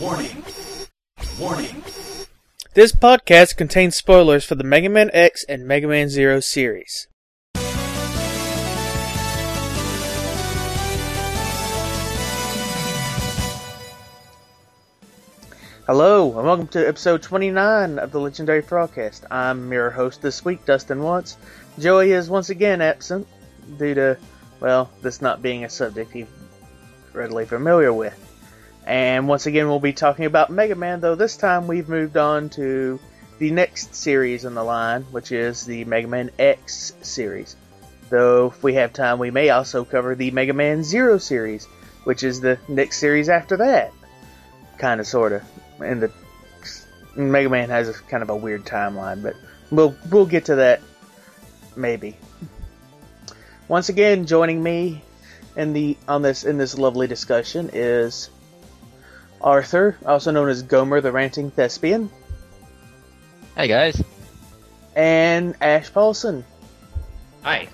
Warning. Warning. This podcast contains spoilers for the Mega Man X and Mega Man Zero series. Hello, and welcome to episode 29 of the Legendary Broadcast. I'm your host this week, Dustin Watts. Joey is once again absent due to, well, this not being a subject he's readily familiar with. And once again, we'll be talking about Mega Man, though this time we've moved on to the next series in the line, which is the Mega Man X series. Though, if we have time, we may also cover the Mega Man Zero series, which is the next series after that. Kind of, sort of. And the Mega Man has a kind of a weird timeline, but we'll we'll get to that maybe. Once again, joining me in the on this in this lovely discussion is Arthur, also known as Gomer the Ranting Thespian, Hey guys. and Ash Paulsen. Hi.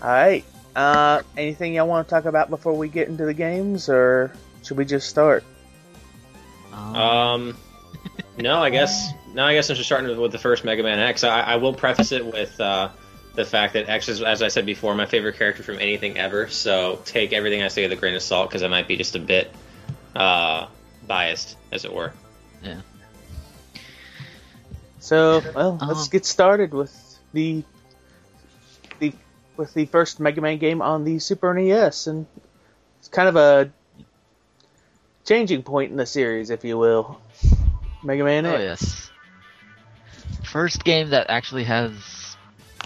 Alright. Uh, anything y'all want to talk about before we get into the games, or should we just start? Um, Um, no, I guess no, I guess I'm just starting with the first Mega Man X. I, I will preface it with uh, the fact that X is, as I said before, my favorite character from anything ever. So take everything I say with a grain of salt because I might be just a bit uh, biased, as it were. yeah. So, well, let's Um, get started with the the with the first Mega Man game on the Super NES, and it's kind of a changing point in the series, if you will. Mega Man Oh X. yes. First game that actually has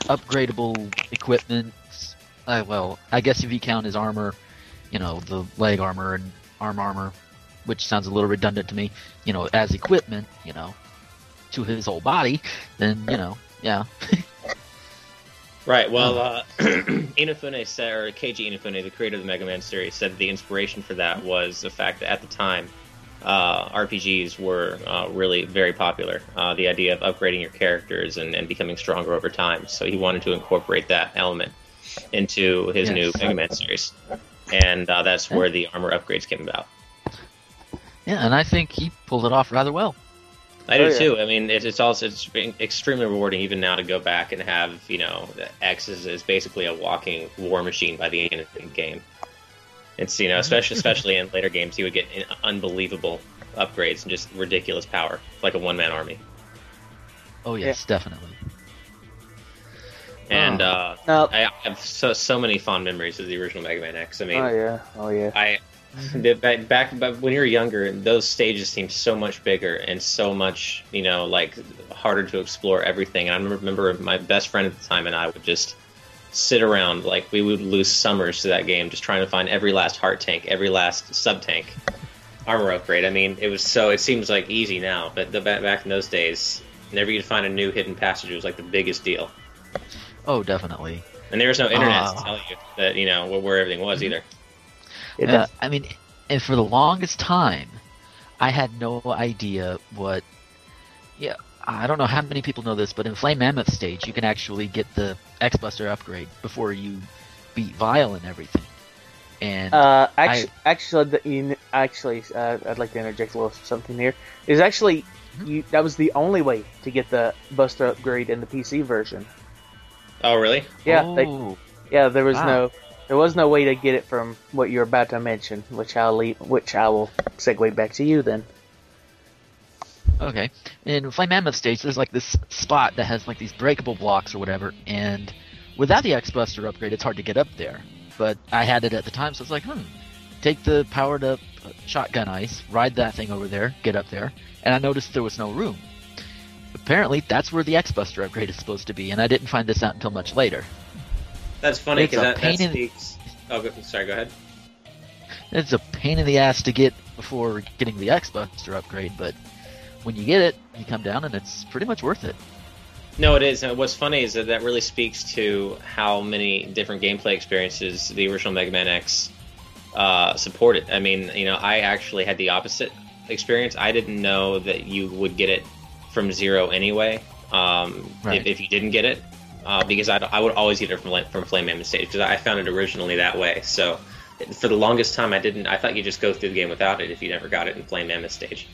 upgradable equipment. Uh, well, I guess if you count his armor, you know, the leg armor and arm armor, which sounds a little redundant to me, you know, as equipment, you know, to his whole body, then you know, yeah. Right. Well, uh, Inafune said, or Keiji Inafune, the creator of the Mega Man series, said the inspiration for that was the fact that at the time, uh, RPGs were uh, really very popular. Uh, the idea of upgrading your characters and, and becoming stronger over time. So he wanted to incorporate that element into his Yes. new Mega Man series, and uh, that's where the armor upgrades came about. Yeah, and I think he pulled it off rather well. I Oh, do yeah. too. I mean, it's, it's also it's been extremely rewarding even now to go back and have you know X is, is basically a walking war machine by the end of the game. It's you know especially especially in later games he would get unbelievable upgrades and just ridiculous power like a one man army. Oh yes, definitely. And Oh. uh, Now, I have so so many fond memories of the original Mega Man X. I mean, oh yeah, oh yeah. I the, back, back back when you were younger, those stages seemed so much bigger and so much, you know, like harder to explore everything. And I remember my best friend at the time and I would just sit around like we would lose summers to that game, just trying to find every last heart tank, every last sub tank, armor upgrade. I mean, it was so. It seems like easy now, but the, back back in those days, whenever you'd find a new hidden passage, it was like the biggest deal. Oh, definitely. And there was no internet to Ah. tell you that you know where, where everything was either. It Yeah, does- I mean, and for the longest time, I had no idea what. Yeah, I don't know how many people know this, but in Flame Mammoth stage, you can actually get the X Buster upgrade before you beat Vile and everything. And Uh, actually, actually, the, you, kn- actually, uh, I'd like to interject a little something here. Is actually, Mhm. you that was the only way to get the Buster upgrade in the PC version. Oh, really? Yeah, they, oh, yeah, there was Wow. no, there was no way to get it from what you're about to mention, which I'll leave, which I will segue back to you then. Okay. In Flame Mammoth stage, there's like this spot that has like these breakable blocks or whatever, and without the X Buster upgrade, it's hard to get up there. But I had it at the time, so it's like, hmm, take the powered up uh, shotgun ice, ride that thing over there, get up there, and I noticed there was no room. Apparently, that's where the X Buster upgrade is supposed to be, and I didn't find this out until much later. That's funny because a that, that pain in- speaks. Oh, go, sorry. Go ahead. It's a pain in the ass to get before getting the X Buster upgrade, but when you get it, you come down and it's pretty much worth it. No, it is. And what's funny is that that really speaks to how many different gameplay experiences the original Mega Man X uh, supported. I mean, you know, I actually had the opposite experience. I didn't know that you would get it from zero anyway. Um, Right. if, if you didn't get it, uh, because I, I would always get it from from Flame Mammoth Stage because I found it originally that way. So for the longest time, I didn't. I thought you just go through the game without it if you never got it in Flame Mammoth stage.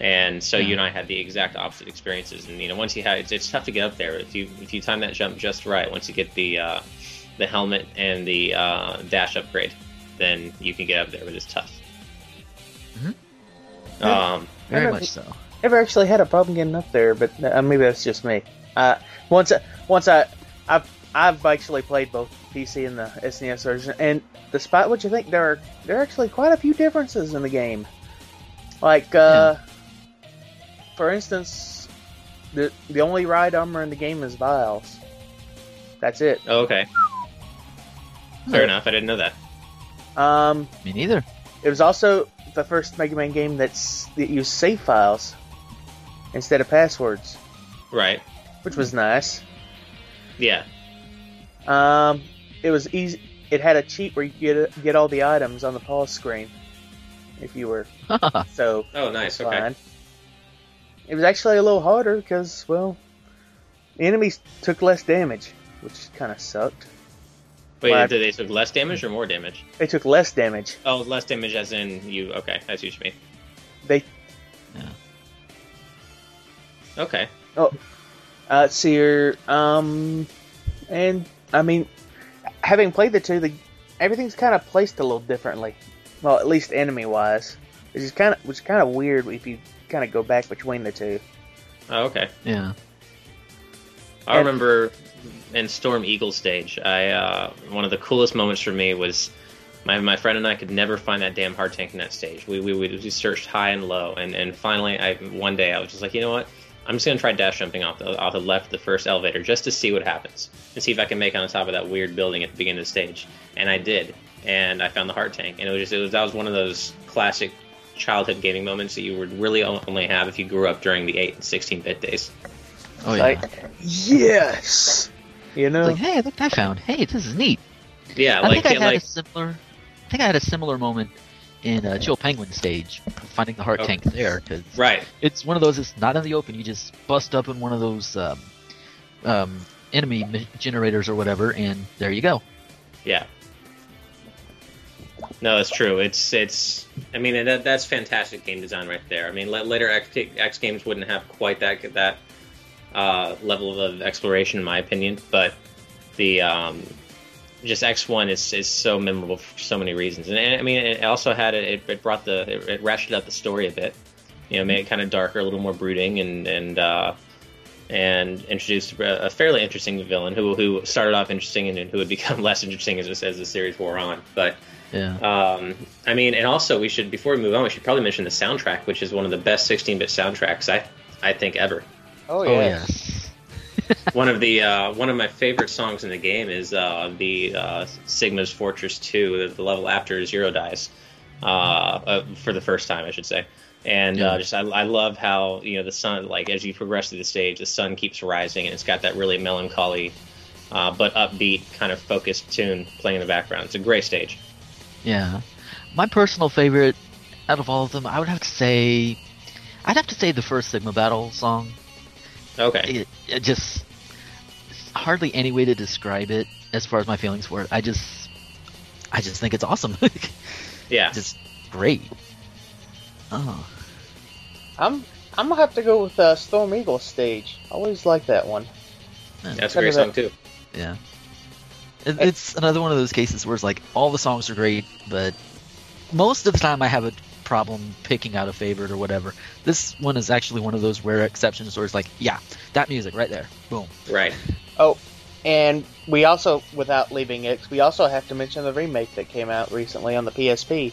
And so Yeah. you and I had the exact opposite experiences. And you know, once you have, it's, it's tough to get up there. If you if you time that jump just right, once you get the uh, the helmet and the uh, dash upgrade, then you can get up there. But it's tough. Mhm. Um, Very never- much so. I've never actually had a problem getting up there, but uh, maybe that's just me. Uh, once, I, once I, I've, I've actually played both PC and the SNES version, and despite what you think, there are there are actually quite a few differences in the game. Like, uh, for instance, the the only ride armor in the game is Vile's. That's it. oh, okay. Fair enough. I didn't know that. Um, Me neither. it was also the first Mega Man game that's that used save files instead of passwords, Right. which was nice. Yeah. Um, it was easy. It had a cheat where you could get get all the items on the pause screen if you were so Oh, nice. Okay. fine. It was actually a little harder because, well, the enemies took less damage, which kind of sucked. Wait, Black- did they took less damage or more damage? They took less damage. Oh, less damage as in you. Okay, I see what you mean. They Okay. Oh, uh, see here, um, and I mean, having played the two, the everything's kind of placed a little differently. Well, at least enemy wise, which is kind of which is kind of weird if you kind of go back between the two. Oh, okay. Yeah. I And- remember in Storm Eagle stage, I uh, one of the coolest moments for me was my, my friend and I could never find that damn hard tank in that stage. We we, we, we searched high and low, and, and finally, I one day I was just like, you know what? I'm just gonna try dash jumping off the off the left of the first elevator just to see what happens and see if I can make it on top of that weird building at the beginning of the stage. And I did, and I found the heart tank, and it was just it was that was one of those classic childhood gaming moments that you would really only have if you grew up during the 8 and 16 bit days. Oh yeah. Like, yes, you know. like, hey, look, I found. Hey, this is neat. Yeah, I like think I had like a similar. I think I had a similar moment in uh, Chill Penguin stage, finding the heart Oh. tank there because right. it's one of those. It's not in the open. You just bust up in one of those um, um, enemy generators or whatever, and there you go. Yeah. No, that's true. It's it's. I mean, that that's fantastic game design right there. I mean, later X, X games wouldn't have quite that that uh, level of exploration, in my opinion. But the um, just X One is is so memorable for so many reasons, and, and I mean, it also had it, it brought the it, it ratcheted up the story a bit. You know, made it kind of darker, a little more brooding, and and uh, and introduced a a fairly interesting villain who who started off interesting and who would become less interesting as as the series wore on. But Yeah. um, I mean, and also we should before we move on, we should probably mention the soundtrack, which is one of the best 16-bit soundtracks I I think ever. Oh oh yeah. yes. one of the uh, one of my favorite songs in the game is uh, the uh, Sigma's Fortress 2, the, the level after Zero dies, uh, uh, for the first time, I should say. And Yeah. uh, just I, I love how you know the sun, like as you progress through the stage, the sun keeps rising, and it's got that really melancholy, uh, but upbeat kind of focused tune playing in the background. It's a great stage. Yeah. My personal favorite out of all of them, I would have to say, I'd have to say the first Sigma Battle song. Okay, It, it just hardly any way to describe it as far as my feelings for it. I just, I just think it's awesome. yeah, just great. Oh, I'm I'm gonna have to go with uh, Storm Eagle stage. I always like that one. that's a great song a- too. yeah. It, it's another one of those cases where it's like all the songs are great, but most of the time I have a problem picking out a favorite or whatever. This one is actually one of those rare exceptions where it's like, yeah, that music right there, boom. Right. Oh, and we also, without leaving X, we also have to mention the remake that came out recently on the PSP.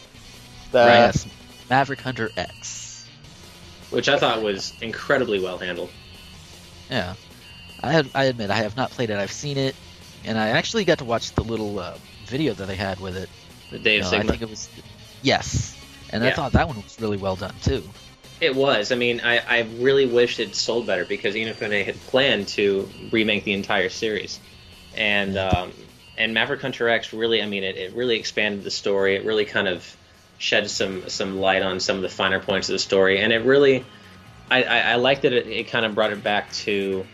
The right, yes. Maverick Hunter X. Which I thought was incredibly well handled. Yeah, I I admit I have not played it. I've seen it, and I actually got to watch the little uh, video that they had with it. The Day of You know, Sigma. I think it was yes, and I thought that one was really well done too. It was. I mean, I, I really wished it sold better because Inafune had planned to remake the entire series, and um, and Maverick Hunter X really, I mean, it, it really expanded the story. It really kind of shed some some light on some of the finer points of the story, and it really, I, I, I liked that it, it kind of brought it back to.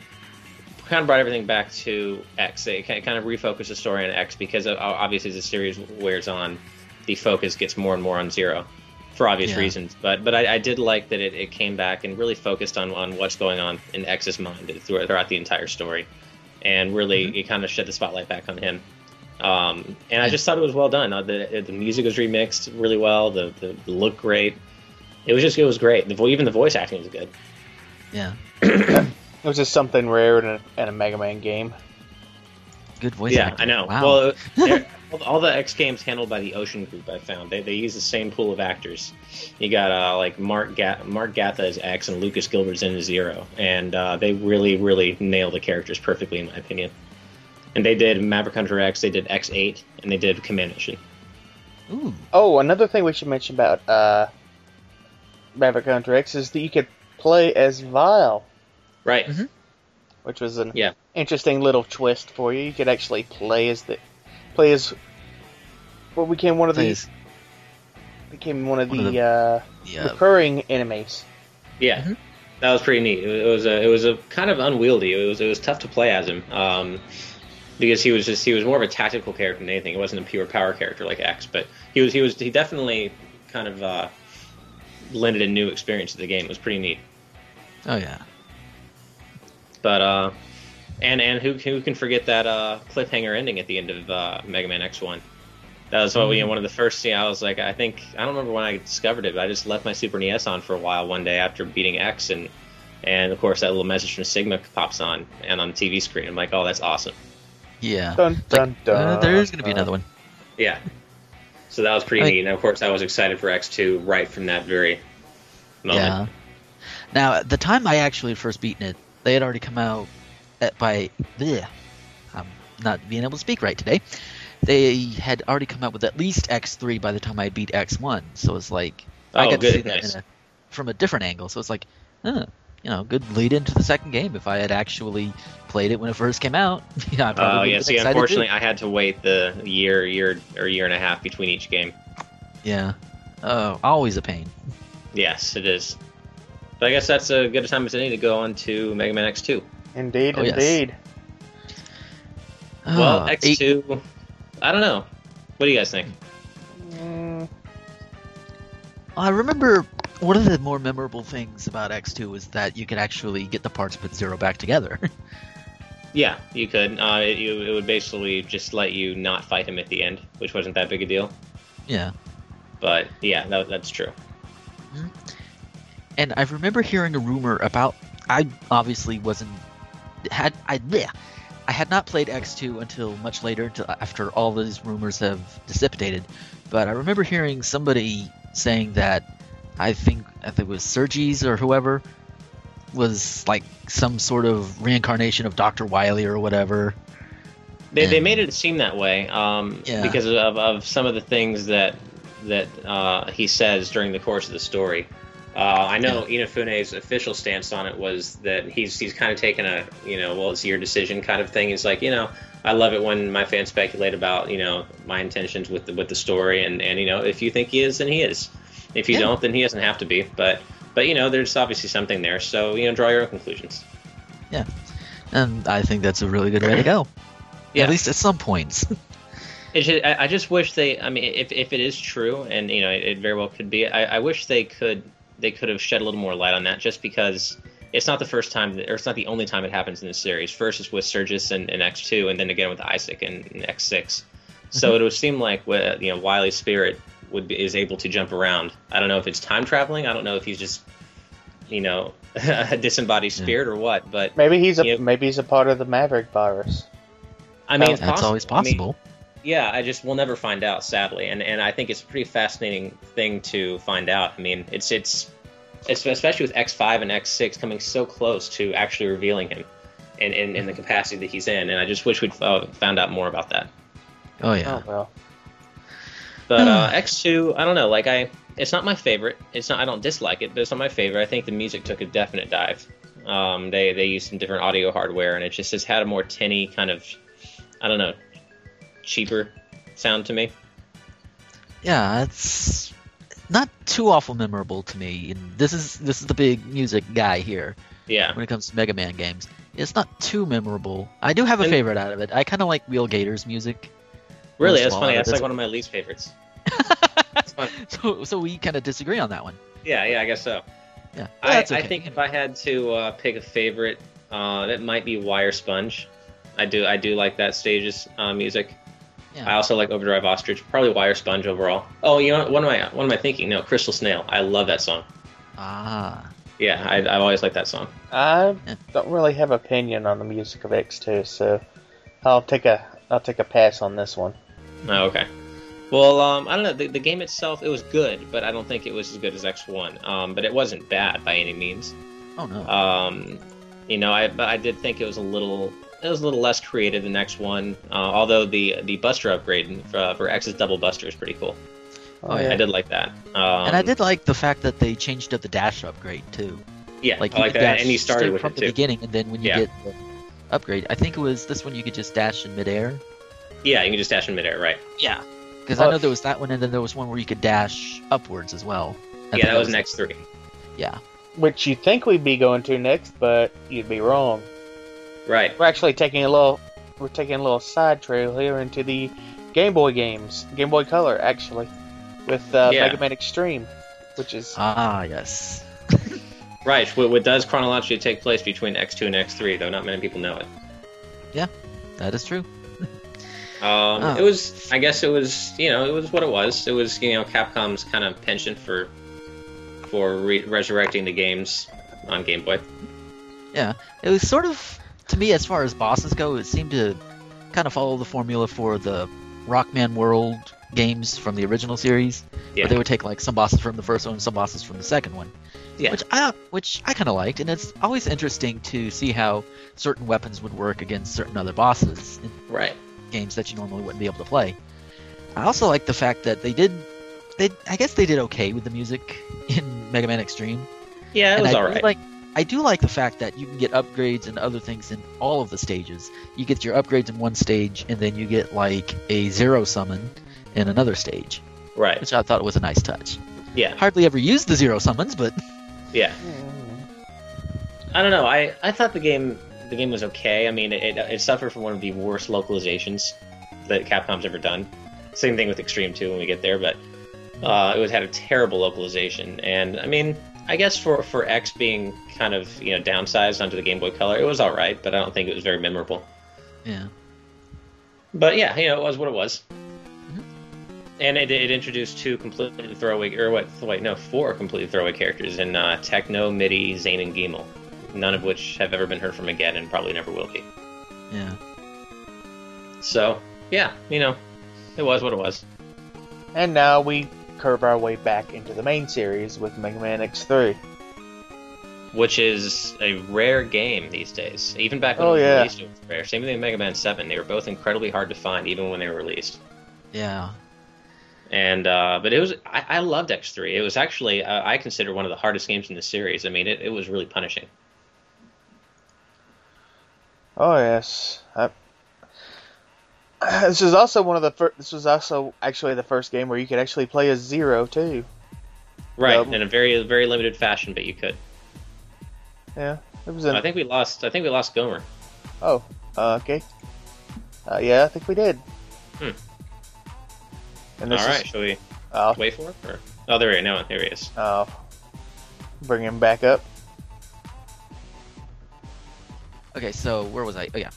Kind of brought everything back to X. It kind of refocused the story on X because uh, obviously as the series wears on, the focus gets more and more on Zero, for obvious Yeah. reasons. But but I, I did like that it, it came back and really focused on, on what's going on in X's mind throughout, throughout the entire story, and really Mhm. it kind of shed the spotlight back on him. Um, and I just thought it was well done. Uh, the the music was remixed really well. The the, the look great. It was just it was great. The vo- even the voice acting was good. Yeah, It was just something rare in a, in a Mega Man game. good voice yeah, acting. I know. Wow. Well, all- all the X games handled by the Ocean Group, I found they, they use the same pool of actors. You got uh, like Mark Ga- Mark Gatha as X and Lucas Gilbertson Zero, and uh, they really really nail the characters perfectly in my opinion. And they did Maverick Hunter X, they did X Eight, and they did Command Mission. Ooh, Oh, another thing we should mention about uh, Maverick Hunter X is that you could play as Vile, Right. Mhm. which was an Yeah. interesting little twist for you. You could actually play as the play as what became one of the plays became one of One the, of the- uh, yeah, recurring enemies. Yeah, Mhm. that was pretty neat. It was, it was a it was a kind of unwieldy. It was it was tough to play as him um, because he was just he was more of a tactical character than anything. It wasn't a pure power character like X, but he was he was he definitely kind of uh, lended a new experience to the game. It was pretty neat. oh yeah, But uh, and and who who can forget that uh, cliffhanger ending at the end of uh, Mega Man X One? That was what, you know, one of the first. You know, I was like, I think I don't remember when I discovered it, but I just left my Super NES on for a while one day after beating X, and and of course that little message from Sigma pops on and on the TV screen. I'm like, oh, that's awesome. yeah. Dun It's like, dun dun. uh, there's gonna be another one. Yeah. So that was pretty Like- neat. And of course, I was excited for X2 right from that very moment. Yeah. Now, at the time I actually first beaten it, they had already come out at, by. Bleh, I'm not being able to speak right today. They had already come out with at least X3 by the time I beat X1. So it's like I Oh, got good, to see that nice. a, from a different angle. So it's like, huh, you know, good lead into the second game. If I had actually played it when it first came out, yeah, I oh, probably Oh yeah. See, unfortunately, too. I had to wait the year, year or year and a half between each game. yeah, oh, always a pain. Yes, it is. But I guess that's a good time as any to go on to Mega Man X2. Indeed, Oh, yes. indeed. Well, Ah, eight- X2, I don't know. What do you guys think? Mm, I remember one of the more memorable things about X2 was that you could actually get the parts put Zero back together. Yeah, you could. Uh, it, you, it would basically just let you not fight him at the end, which wasn't that big a deal. yeah. But yeah, that, that's true. And I remember hearing a rumor about I obviously wasn't had I bleh, I had not played X2 until much later until after all these rumors have dissipated. But I remember hearing somebody saying that I think I think it was Serges or whoever was like some sort of reincarnation of Dr. Wily or whatever. They, they made it seem that way um, Yeah. because of, of some of the things that that uh, he says during the course of the story. Uh, I know Inafune's official stance on it was that he's he's kind of taken a you know well it's your decision kind of thing. He's like you know I love it when my fans speculate about you know my intentions with the with the story and and you know if you think he is then he is. If you Yeah. don't then he doesn't have to be. But but you know there's obviously something there. So you know draw your own conclusions. Yeah, and I think that's a really good way to go. Yeah. At least at some points. I, I just wish they. I mean, if, if it is true, and you know, it, it very well could be. I, I wish they could they could have shed a little more light on that, just because it's not the first time, that, or it's not the only time it happens in the series. First is with Serges and, and X two, and then again with Isoc and, and X 6 So mm-hmm. it would seem like you know Wily's spirit would be, is able to jump around. I don't know if it's time traveling. I don't know if he's just you know a disembodied spirit or what. But maybe he's a Yeah. maybe he's a part of the Maverick virus. I mean, it's that's possible. always I mean, possible. Yeah, I just we'll never find out, sadly, and and I think it's a pretty fascinating thing to find out. I mean, it's it's, it's especially with X five and X six coming so close to actually revealing him, in, in, in the capacity that he's in, and I just wish we'd uh, found out more about that. oh yeah. Oh well. But uh, X two, I don't know, like I, it's not my favorite. It's not I don't dislike it, but it's not my favorite. I think the music took a definite dive. Um, they they used some different audio hardware, and it just has had a more tinny kind of, I don't know, cheaper sound to me. Yeah, it's not too awful memorable to me. And this is this is the big music guy here Yeah. when it comes to Mega Man games. It's not too memorable. I do have a And- favorite out of it. I kind of like Wheel Gator's music. Really, that's funny. That's like one of my least favorites. so so we kind of disagree on that one. Yeah, yeah, I guess so. Yeah, but I, that's I okay. think if I had to uh, pick a favorite, uh, that might be Wire Sponge. I do I do like that stage's uh, music. Yeah. I also like Overdrive Ostrich. Probably Wire Sponge overall. Oh, you know what am I what am I thinking? No, Crystal Snail. I love that song. ah, Yeah, I, I've always liked that song. I Yeah. don't really have an opinion on the music of X2, so I'll take a I'll take a pass on this one. Oh, okay. Well, um, I don't know. The, the game itself, it was good, but I don't think it was as good as X1. Um, but it wasn't bad by any means. oh no. Um, you know, I but I did think it was a little it was a little less creative The next one, Uh, although the the Buster upgrade for, for X's double Buster is pretty cool. Oh, yeah. I did like that. Um, and I did like the fact that they changed up the dash upgrade too. Yeah, Like I you like that, dash and you started straight with from it the too. beginning, and then when you Yeah. get the upgrade, I think it was this one you could just dash in midair. Yeah, you can just dash in midair, right? Yeah. Because I know there was that one, and then there was one where you could dash upwards as well. I yeah, that was an X3. Yeah. Which you think we'd be going to next, but you'd be wrong. Right. We're actually taking a little we're taking a little side trail here into the Game Boy games, Game Boy Color actually, with uh, Yeah. Mega Man Extreme, which is Ah, yes. Right. What, what does chronologically take place between X2 and X3, though not many people know it. Yeah, that is true. Um, Oh. It was, I guess, it was, you know, it was what it was. It was, you know, Capcom's kind of penchant for for re- resurrecting the games on Game Boy. Yeah, it was sort of, to me, as far as bosses go, it seemed to kind of follow the formula for the Rockman World games from the original series, Yeah. where they would take like some bosses from the first one some bosses from the second one. Yeah. Which I which I kind of liked, and it's always interesting to see how certain weapons would work against certain other bosses in Right. games that you normally wouldn't be able to play. I also like the fact that they did, they I guess they did okay with the music in Mega Man Extreme. Yeah, it and was I all like I do like the fact that you can get upgrades and other things in all of the stages. You get your upgrades in one stage, and then you get like a zero summon in another stage, right. which I thought was a nice touch. Yeah. Hardly ever used the zero summons, but Yeah. I don't know. I, I thought the game the game was okay. I mean, it, it suffered from one of the worst localizations that Capcom's ever done. Same thing with Extreme 2 when we get there, but uh, it was had a terrible localization. And I mean, I guess for for X being kind of you know downsized onto the Game Boy Color, it was all right, but I don't think it was very memorable. yeah, But yeah, you know, it was what it was. And it, it introduced two completely throwaway, or what? Wait, no, four completely throwaway characters in uh, Techno, Midi, Zain, and Geemel. None of which have ever been heard from again, and probably never will be. yeah. So yeah, you know, it was what it was. And now we curve our way back into the main series with Mega Man X3. Which is a rare game these days. Even back when Oh, it was yeah. released, it was rare. Same thing with Mega Man Seven. They were both incredibly hard to find, even when they were released. Yeah, And uh, but it was I, I loved X three. It was actually uh, I consider one of the hardest games in the series. I mean, it, it was really punishing. Oh yes. I... This is also one of the first. This was also actually the first game where you could actually play as Zero too. Right, Yeah. in a very very limited fashion, but you could. Yeah, it was. An... I think we lost. I think we lost Gomer. Oh, uh, okay. Uh, yeah, I think we did. Hmm. And All this right, is. shall we I'll, wait for it? Or... Oh, there he no, there he is. I'll bring him back up. Okay, so where was I? Oh yeah,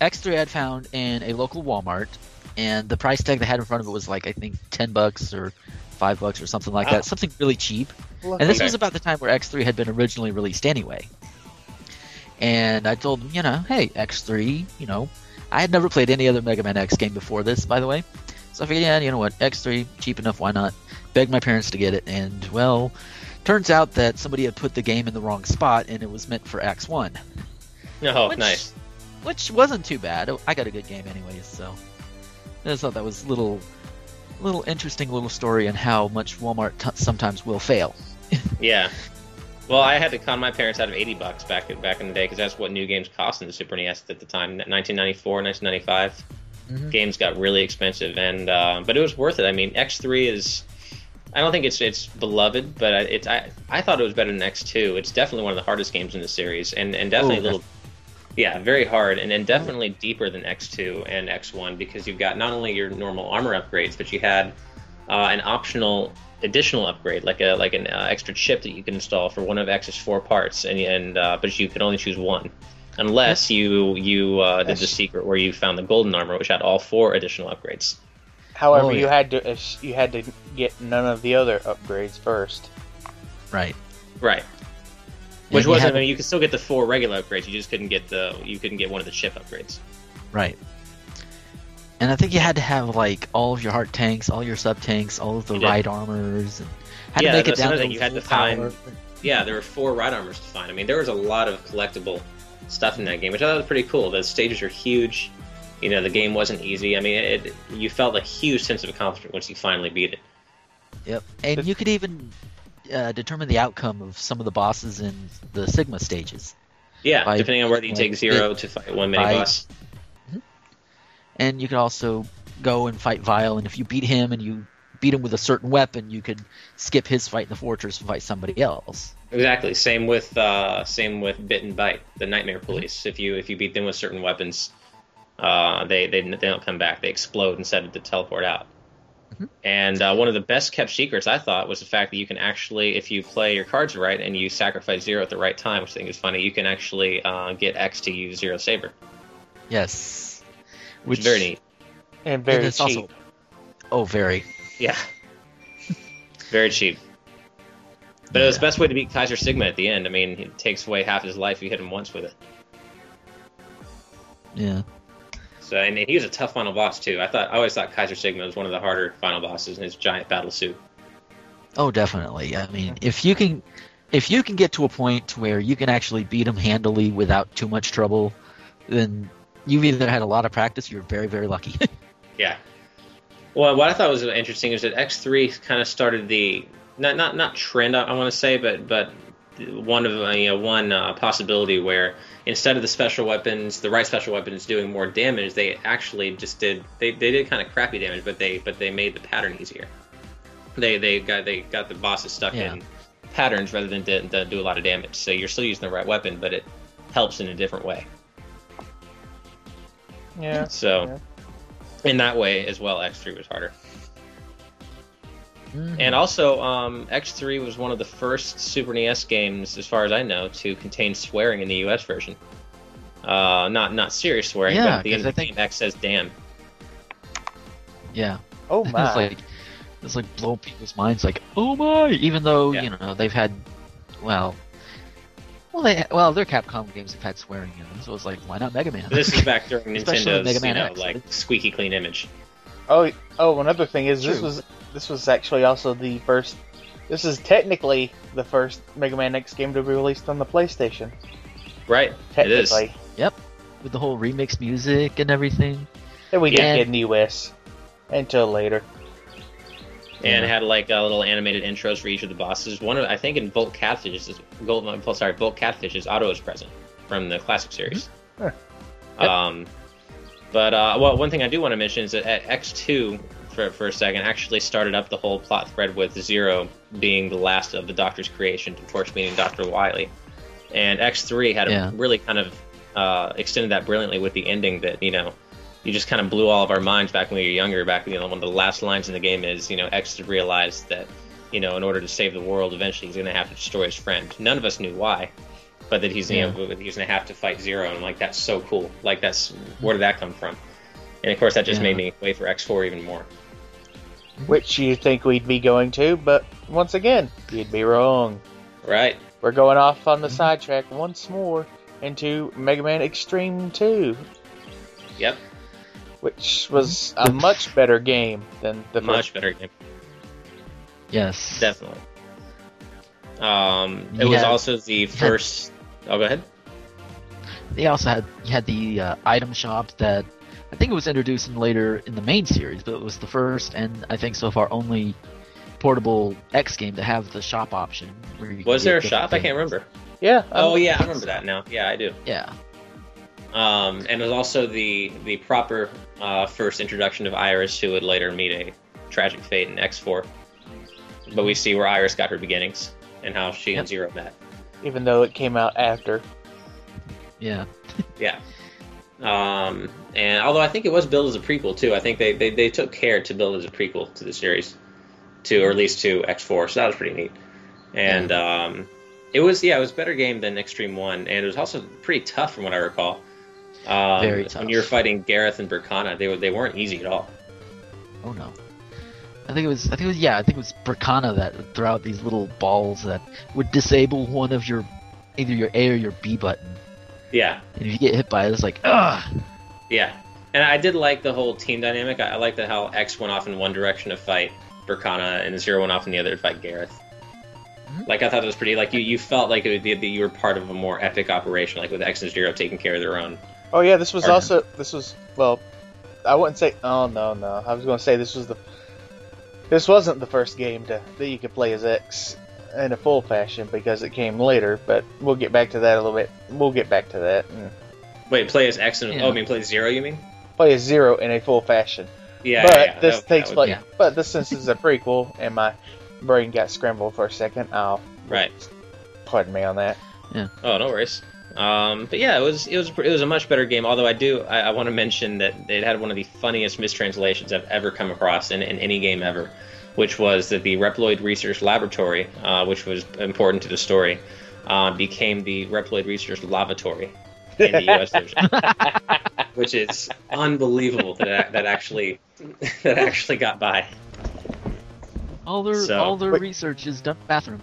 X3 I had found in a local Walmart, and the price tag they had in front of it was like I think ten bucks or five bucks or something like Wow. that, something really cheap. Look And this was about the time where X3 had been originally released anyway. And I told him, you know, hey, X3, you know, I had never played any other Mega Man X game before this, by the way. So I figured, yeah, you know what, X3, cheap enough, why not? Begged my parents to get it, and well, turns out that somebody had put the game in the wrong spot, and it was meant for X1. No, Which- nice. Which wasn't too bad. I got a good game anyways, so I just thought that was a little, little interesting little story on how much Walmart t- sometimes will fail. Yeah. Well, I had to con my parents out of eighty bucks back back in the day because that's what new games cost in the Super NES at the time, 1994, 1995. Mhm. Games got really expensive, and uh, but it was worth it. I mean, X3 is. I don't think it's it's beloved, but I- it's I, I thought it was better than X2. It's definitely one of the hardest games in the series, and and definitely Oh, a little. Yeah, very hard, and then definitely deeper than X2 and X1 because you've got not only your normal armor upgrades, but you had uh, an optional additional upgrade, like a like an uh, extra chip that you can install for one of X's four parts, and and uh, but you could only choose one, unless you you uh, did the secret where you found the golden armor, which had all four additional upgrades. However, Oh, you had to uh, you had to get none of the other upgrades first. Right. Right. And Which you wasn't. had- I mean, you could still get the four regular upgrades. You just couldn't get the. You couldn't get one of the chip upgrades. Right. And I think you had to have like all of your heart tanks, all your sub tanks, all of the You did. ride armors, and had Yeah, to make it down to. You had to full power. Yeah, there were four ride armors to find. I mean, there was a lot of collectible stuff in that game, which I thought was pretty cool. The stages are huge. You know, the game wasn't easy. I mean, it, you felt a huge sense of accomplishment once you finally beat it. Yep. And you could even uh, determine the outcome of some of the bosses in the Sigma stages. Yeah, By- depending on whether you like, take zero to fight one mini by- boss. And you could also go and fight Vile, and if you beat him and you beat him with a certain weapon, you could skip his fight in the fortress and fight somebody else. Exactly. Same with uh, same with Bit and Byte, the Nightmare Police. If you if you beat them with certain weapons, uh, they, they they don't come back. They explode instead of to teleport out. And uh, one of the best kept secrets I thought was the fact that you can actually, if you play your cards right and you sacrifice zero at the right time, which I think is funny, you can actually uh, get X to use zero saber, Yes. which is very neat. And and very it's cheap. also- oh, very. Yeah, very cheap. But it was the best way to beat Kaiser Sigma at the end. I mean, it takes away half his life. if You hit him once with it. Yeah. So and he was a tough final boss too. I thought I always thought Kaiser Sigma was one of the harder final bosses in his giant battle suit. Oh, definitely. I mean, if you can, if you can get to a point where you can actually beat him handily without too much trouble, then you've either had a lot of practice. You're very, very lucky. Yeah. Well, what I thought was interesting is that X3 kind of started the not not not trend I, want to say, but but one of you know one uh, possibility where instead of the special weapons, the right special weapons doing more damage, they actually just did they, they did kind of crappy damage, but they but they made the pattern easier. They they got they got the bosses stuck Yeah. in patterns rather than to, to do a lot of damage. So you're still using the right weapon, but it helps in a different way. Yeah. So Yeah. in that way as well, X3 was harder. And also, um, X3 was one of the first Super NES games, as far as I know, to contain swearing in the U.S. version. Uh, not not serious swearing, Yeah, but at the 'cause end I of the think- game, X says "damn." yeah. Oh my. it's like it's like blow people's minds. Like, oh my! Even though Yeah. you know they've had, well, well they well their Capcom games have had swearing in them, so it's like why not Mega Man? This is back during Nintendo's, Mega Man you know, X. like squeaky clean image. Oh, oh, another thing is this was this was actually also the first. This is technically the first Mega Man X game to be released on the PlayStation. Right. It is. Yep. with the whole remix music and everything. that we didn't get in the US until later. And Yeah. had like a little animated intros for each of the bosses. One of I think in Volt Catfish is Gold. Sorry, Volt Catfish's auto is present from the classic series. Huh. Yep. Um, but uh, well, one thing I do want to mention is that at X2 for for a second actually started up the whole plot thread with Zero being the last of the Doctor's creation, of course, meaning Doctor Wily, and X3 had Yeah. really kind of uh, extended that brilliantly with the ending that you know you just kind of blew all of our minds back when we were younger. Back, you know, one of the last lines in the game is, you know, X realized that, you know, in order to save the world, eventually he's going to have to destroy his friend. None of us knew why, but that he's, Yeah. you know, he's going to have to fight Zero. And I'm like, that's so cool. Like, that's where did that come from? And of course, that just Yeah. made me wait for X4 even more. Which you think we'd be going to, but once again, you'd be wrong. Right? We're going off on the sidetrack once more into Mega Man Extreme 2, Yep. which was a much better game than the much first. better game. Yes, Definitely. Um, it You was also the first. Oh, go ahead. They also had you had the uh, item shop that I think it was introduced in later in the main series, but it was the first and I think so far only portable X game to have the shop option. Where Was there a get shop? I can't remember. Yeah. Oh yeah, I remember that now. Yeah, I do. Yeah, Um, and it was also the the proper uh, first introduction of Iris, who would later meet a tragic fate in X4. But we see where Iris got her beginnings and how she and Zero met. Even though it came out after. yeah, Yeah. Um, and although I think it was billed as a prequel too, I think they, they, they took care to build it as a prequel to the series. to or at least to X4, so that was pretty neat. And um, it was yeah, it was a better game than Extreme One, and it was also pretty tough from what I recall. Um, Very tough. When you were fighting Gareth and Berkana, they were they weren't easy at all. Oh no. I think it was. I think it was. Yeah, I think it was Bracana that would throw out these little balls that would disable one of your, either your A or your B button. Yeah, And if you get hit by it, it's like, ugh. Yeah. And I did like the whole team dynamic. I, I liked that how X went off in one direction to fight Berkana, and Zero went off in the other to fight Gareth. Mhm. Like I thought it was pretty. Like you, you felt like it would be that you were part of a more epic operation, like with X and Zero taking care of their own. Oh yeah, this was Or- also this was well, I wouldn't say. Oh no, no, I was going to say this was the. This wasn't the first game to, that you could play as X in a full fashion because it came later. But we'll get back to that a little bit. We'll get back to that. And Wait, play as X and Yeah. oh, I mean play as Zero. You mean? play as Zero in a full fashion. Yeah. but yeah, this that- takes that would- place. yeah. But this since it's a prequel and my brain got scrambled for a second, I'll Right. pardon me on that. Yeah. Oh, no worries. Um, but yeah, it was it was it was a much better game. Although I do I, I want to mention that it had one of the funniest mistranslations I've ever come across in, in any game ever, which was that the Reploid Research Laboratory, uh, which was important to the story, uh, became the Reploid Research Lavatory in the U.S. version, which is unbelievable that that- that actually that actually got by. All their So- all their Wait. research is done bathroom.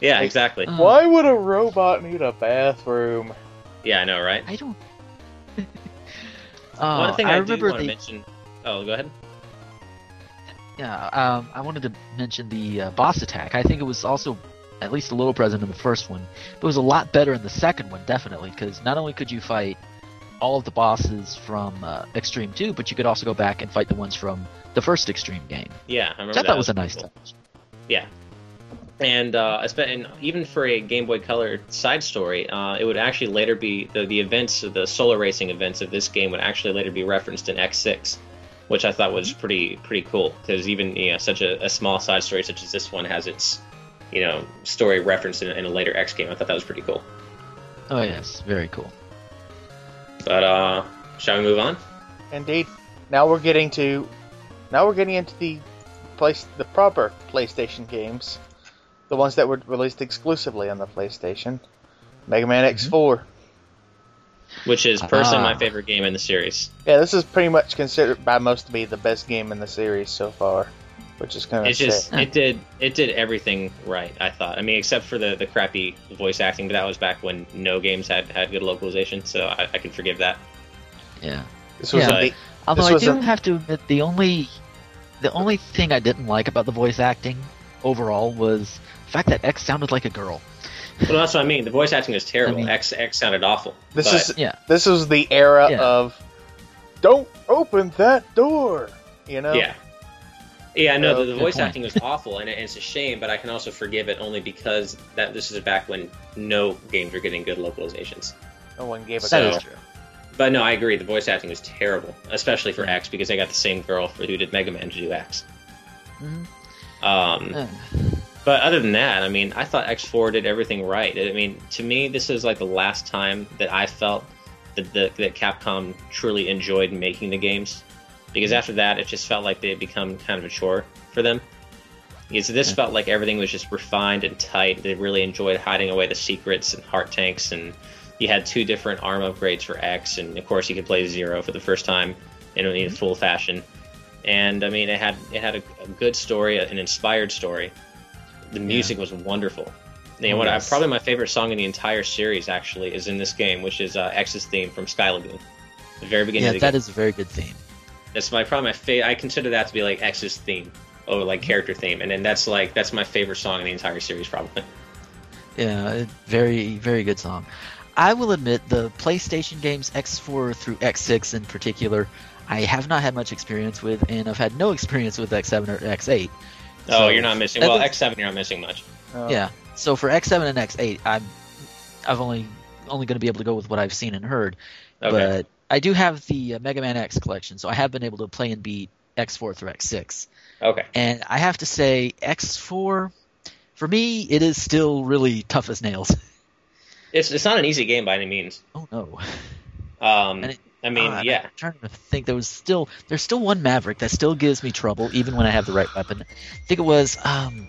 Yeah, exactly. Uh, Why would a robot need a bathroom? Yeah, I know, right? I don't. One Oh, thing I, I, do remember want to the mention. Oh, go ahead. yeah. Um, I wanted to mention the uh, boss attack. I think it was also at least a little present in the first one, but it was a lot better in the second one, definitely, because not only could you fight all of the bosses from uh, Extreme Two, but you could also go back and fight the ones from the first Extreme game. Yeah, I remember Which I that. thought was a nice cool. touch. Yeah. And, uh, and even for a Game Boy Color side story, uh, it would actually later be the, the events, the Soul Eraser events of this game would actually later be referenced in X6, which I thought was pretty pretty cool because even you know such a, a small side story such as this one has its you know story referenced in, in a later X game. I thought that was pretty cool. Oh yes, very cool. But uh, shall we move on? Indeed. Now we're getting to, now we're getting into the place, the proper PlayStation games, the ones that were released exclusively on the PlayStation. Mega Man X4. Which is personally Ah. my favorite game in the series. Yeah, this is pretty much considered by most to be the best game in the series so far, which is kind of It's just sad. it did it did everything right. I thought. I mean, except for the the crappy voice acting, but that was back when no games had had good localization, so I, I can forgive that. Yeah. This was Yeah. a big, Although This I do a- have to admit, the only the only thing I didn't like about the voice acting overall was the fact that X sounded like a girl. Well, that's what I mean. The voice acting was terrible. I mean- X X sounded awful. This but, is Yeah. this was the era Yeah. of don't open that door. You know. yeah. Yeah, I know the, the voice point. acting was awful, and, it- and it's a shame. But I can also forgive it only because that this is back when no games were getting good localizations. No one gave a That So- is true. But no, I agree. The voice acting was terrible, especially for X because they got the same girl for who did Mega Man to do X. Mhm. Um, Uh, But other than that, I mean, I thought X4 did everything right. I mean, to me, this is like the last time that I felt that, that, that Capcom truly enjoyed making the games. Because after that, it just felt like they had become kind of a chore for them. Because this Yeah. felt like everything was just refined and tight. They really enjoyed hiding away the secrets and heart tanks. And you had two different arm upgrades for X. And of course, you could play Zero for the first time in, in full fashion. And I mean, it had it had a, a good story, an inspired story. The music was wonderful. You know, what I, probably my favorite song in the entire series actually is in this game, which is uh, X's theme from Sky Lagoon. The very beginning yeah, of the that game. is a very good theme. That's my probably my fa- I consider that to be like X's theme, or like character theme, and then that's like that's my favorite song in the entire series probably. Yeah, very very good song. I will admit the PlayStation games X4 through X6 in particular, I have not had much experience with, and I've had no experience with X7 or X8. Oh, you're not missing. that Well, is- X seven, you're not missing much. Oh. Yeah. So for X7 and X8, I'm I've only only going to be able to go with what I've seen and heard. Okay. But I do have the uh, Mega Man X collection, so I have been able to play and beat X4 through X6. Okay. And I have to say, X4, for me, it is still really tough as nails. It's it's not an easy game by any means. Oh no. Um, it- I mean, Uh, yeah, I'm trying to think. There was still there's still one Maverick that still gives me trouble even when I have the right weapon. I think it was um,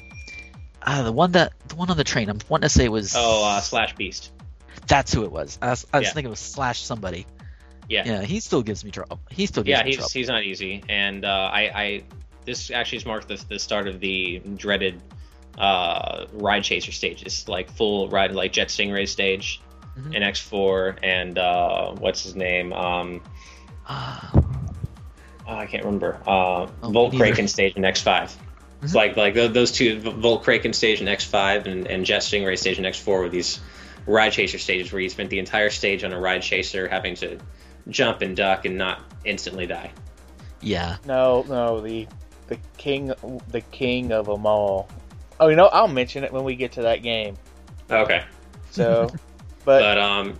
uh, the one that the one on the train. I'm wanting to say it was. oh, uh, Slash Beast. that's who it was. I was, I was Yeah. thinking it was Slash somebody. Yeah, Yeah, he still gives me trouble. He still gives yeah, me he's trouble. he's not easy, and uh, I, I this actually has marked the, the start of the dreaded uh, ride chaser stages, like full ride, like Jet Stingray stage Mhm. in X4, and uh, what's his name? Um, oh, I can't remember. Uh, Oh, Volt. Kraken stage in X5. It's Mhm. like like those two, Volt Kraken stage in X5 and, and Jet Stingray stage in X4 were these ride chaser stages where you spent the entire stage on a ride chaser having to jump and duck and not instantly die. yeah. No, no, the the king, the king of them all. Oh, you know, I'll mention it when we get to that game. Okay. So, but, but um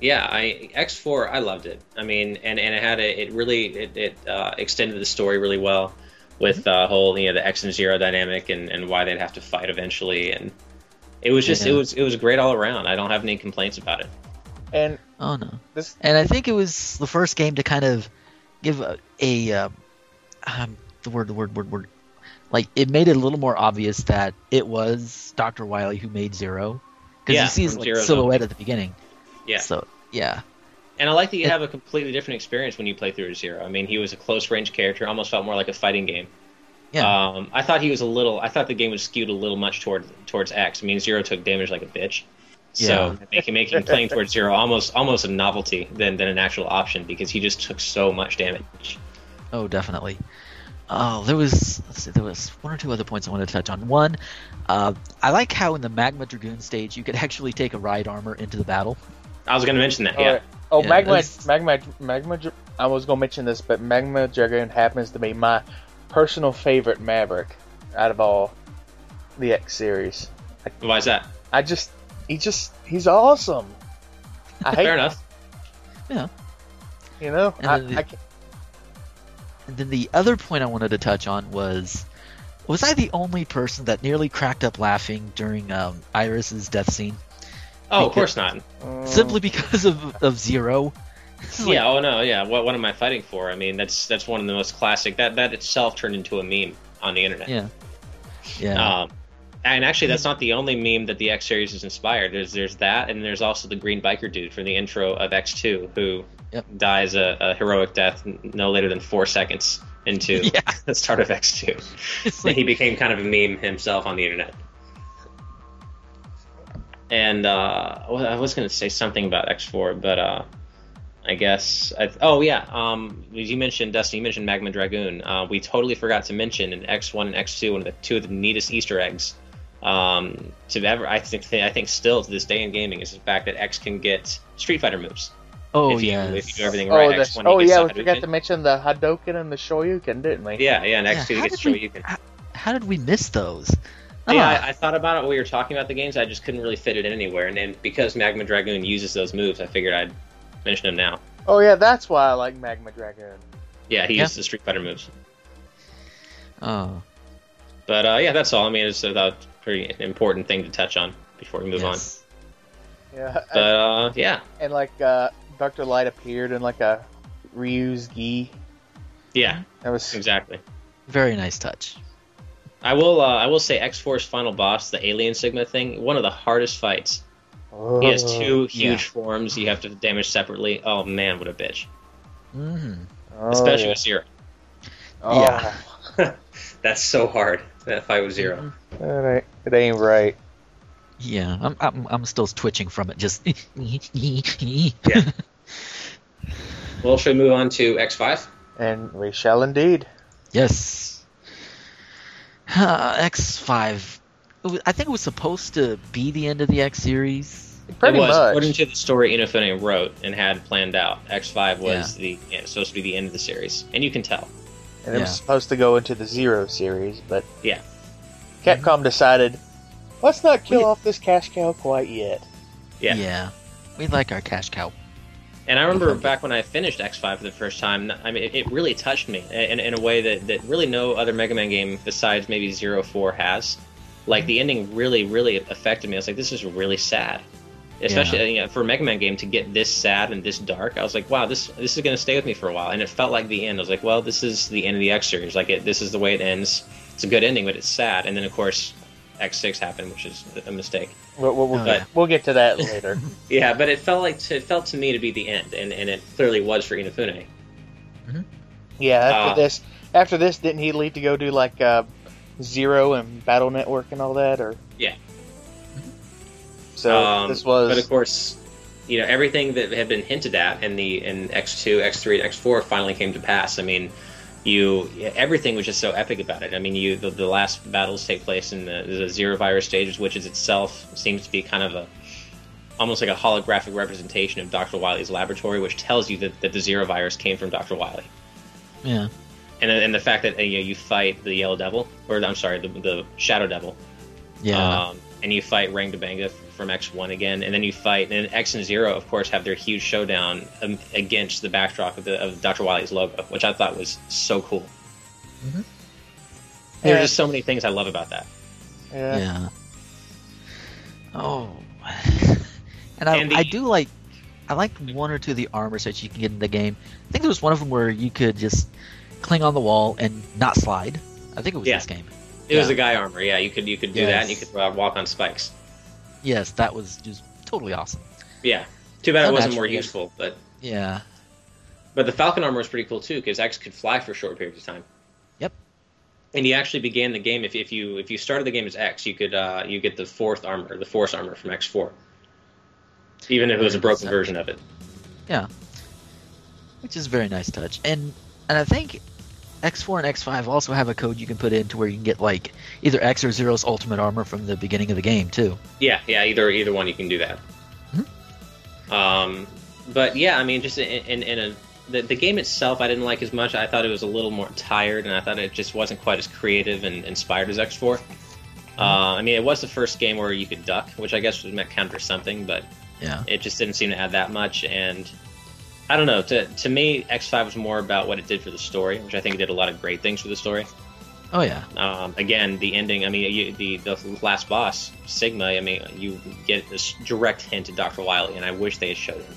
yeah i x4 i loved it i mean and and it had a it really it, it uh, extended the story really well with uh whole you know the x and zero dynamic and and why they'd have to fight eventually and it was just it was it was great all around i don't have any complaints about it and Oh no. this, And I think it was the first game to kind of give a, a uh, um, the word, the word, word, word. Like it made it a little more obvious that it was Doctor Wily who made Zero, because Yeah, you see his from like, Zero's silhouette at the beginning. yeah So yeah, and i like that you It- have a completely different experience when you play through zero i mean he was a close range character almost felt more like a fighting game yeah, Um, I thought he was a little. I thought the game was skewed a little much toward towards X. I mean, Zero took damage like a bitch, so making making playing towards Zero almost almost a novelty than than an actual option because he just took so much damage. oh definitely. Oh, there was let's see, there was one or two other points I wanted to touch on. One, uh, I like how in the Magma Dragoon stage you could actually take a ride armor into the battle. I was going to mention that. oh, Yeah, oh, Yeah, magma, that's- magma, magma. Dra- I was gonna mention this, but magma Dragoon happens to be my personal favorite Maverick out of all the X series. why is that? I just, he just, he's awesome. I hate, Fair enough. Yeah. You know, And I, then the- I can't- And then the other point I wanted to touch on was was I the only person that nearly cracked up laughing during um, Iris's death scene? Oh, of course not. Simply because of, of Zero. It's like- Yeah. Oh no. Yeah. What what am I fighting for? I mean, that's that's one of the most classic. That that itself turned into a meme on the internet. Yeah. Yeah. Um, and actually, that's not the only meme that the X series is inspired. There's there's that, and there's also the green biker dude from the intro of X2 who Yep. dies a, a heroic death no later than four seconds into Yeah. the start of X2. It's And like, he became kind of a meme himself on the internet. And uh, I was going to say something about X4, but uh, I guess. I, oh yeah, um, you mentioned, Dustin, you mentioned Magma Dragoon. Uh, we totally forgot to mention in X1 and X2 one of the two of the neatest Easter eggs um, to ever. I think I think still to this day in gaming is the fact that X can get Street Fighter moves. oh if you, yeah. if you do everything Oh, right, the, X1 oh yeah, we forgot to mention the Hadoken and the Shoryuken, didn't we? Yeah, yeah, and Yeah, X2 how gets did we- Shoryuken. how, how did we miss those? Yeah, Ah, I, I thought about it when we were talking about the games. I just couldn't really fit it in anywhere, and, then because Magma Dragoon uses those moves, I figured I'd mention them now. Oh yeah, that's why I like Magma Dragoon. Yeah, he Yeah. uses the Street Fighter moves. oh, But uh, yeah, that's all. I mean, it's a pretty important thing to touch on before we move yes. Yeah, on. But uh, yeah, and like uh, Doctor Light appeared in like a Ryu's gi. yeah, That was exactly. Very nice touch. I will. Uh, I will say, X Force final boss, the Alien Sigma thing, one of the hardest fights. He has Oh. two huge yeah. forms. You have to damage separately. Oh man, what a bitch! hmm Oh, Especially yeah. with Zero. Oh, Yeah. That's so hard. That fight with 0 It ain't, it ain't right. Yeah, I'm, I'm I'm still twitching from it. Just Yeah. Well, should we move on to X Five? And we shall indeed. Yes. Uh, X5. I think it was supposed to be the end of the X series. Pretty it was much. according to the story Inafune wrote and had planned out. X Five was the yeah, supposed to be the end of the series, and you can tell. and it was supposed to go into the Zero series, but Yeah. Capcom decided, let's not kill We- off this cash cow quite yet. Yeah. We like our cash cow. And I remember back when I finished X Five for the first time. I mean, it, it really touched me in, in a way that, that really no other Mega Man game besides maybe Zero Four has. Like the ending really, really affected me. I was like, this is really sad. especially uh, you know, for a Mega Man game to get this sad and this dark. I was like, wow, this this is going to stay with me for a while, and it felt like the end. I was like, well, this is the end of the X series. Like, it, this is the way it ends. It's a good ending, but it's sad. And then of course, X six happened, which is a mistake. We'll, we'll, we'll, Oh, get, yeah. we'll get to that later. Yeah, but it felt like it felt to me to be the end, and, and it clearly was for Inafune. yeah, after Uh, this, after this, didn't he leave to go do like uh, Zero and Battle Network and all that, or Yeah. So Um, this was, But of course, you know everything that had been hinted at in the in X two, X three, and X four finally came to pass. I mean, you everything was just so epic about it. I mean, you the, the last battles take place in the, the zero virus stages, which is itself seems to be kind of a almost like a holographic representation of Dr. Wily's laboratory, which tells you that, that the zero virus came from Dr. Wily. Yeah. And, and the fact that uh, you, know, you fight the Yellow Devil, or I'm sorry, the, the Shadow Devil, Yeah. um, and you fight Rangda Bangda from X1 again, and then you fight, and X and Zero, of course, have their huge showdown um, against the backdrop of, the, of Dr. Wily's logo, which I thought was so cool. Mhm. There are Yeah. just so many things I love about that. yeah. yeah. Oh. And I, And the- I do like, I like one or two of the armors that you can get in the game. I think there was one of them where you could just cling on the wall and not slide. I think it was Yeah. this game. It was Yeah. the Gaea armor, yeah. You could you could do that, and you could uh, walk on spikes. Yes, that was just totally awesome. Yeah. Too bad it wasn't more useful, but Yeah. But the Falcon armor was pretty cool too, because X could fly for short periods of time. Yep. And you actually began the game if, if you if you started the game as X, you could uh, you get the fourth armor, the Force armor from X four. Even if it was a broken version of it. Yeah, which is a very nice touch. And and I think X4 and X5 also have a code you can put in to where you can get like either X or Zero's ultimate armor from the beginning of the game too. Yeah, yeah, either either one you can do that. Um, but yeah, I mean, just in, in, in a the, the game itself, I didn't like as much. I thought it was a little more tired, and I thought it just wasn't quite as creative and inspired as X4. Uh, I mean, it was the first game where you could duck, which I guess was meant counter something, but Yeah. it just didn't seem to add that much. And I don't know. To to me, X5 was more about what it did for the story, which I think it did a lot of great things for the story. Oh yeah. Um, again, the ending. I mean, you, the the last boss, Sigma. I mean, you get this direct hint to Doctor Wily, and I wish they had showed him.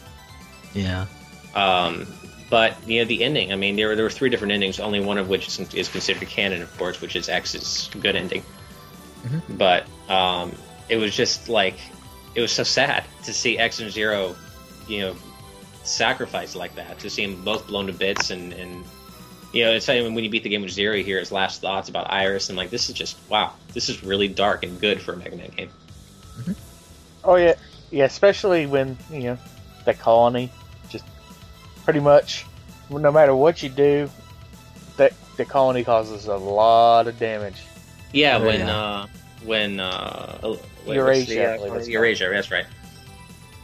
Yeah. Um, but you know, the ending. I mean, there were, there were three different endings, only one of which is, is considered canon, of course, which is X's good ending. Mhm. But um, it was just like it was so sad to see X and Zero, you know, sacrificed like that. To see them both blown to bits, and and you know, it's funny when you beat the game with Zero, here his last thoughts about Iris, and like this is just wow, this is really dark and good for a Mega Man game. Oh yeah, yeah. Especially when you know the colony, just pretty much, no matter what you do, that the colony causes a lot of damage. Yeah, Oh, when yeah. uh, when uh, wait, what's Eurasia, the, uh, Eurasia, that's right.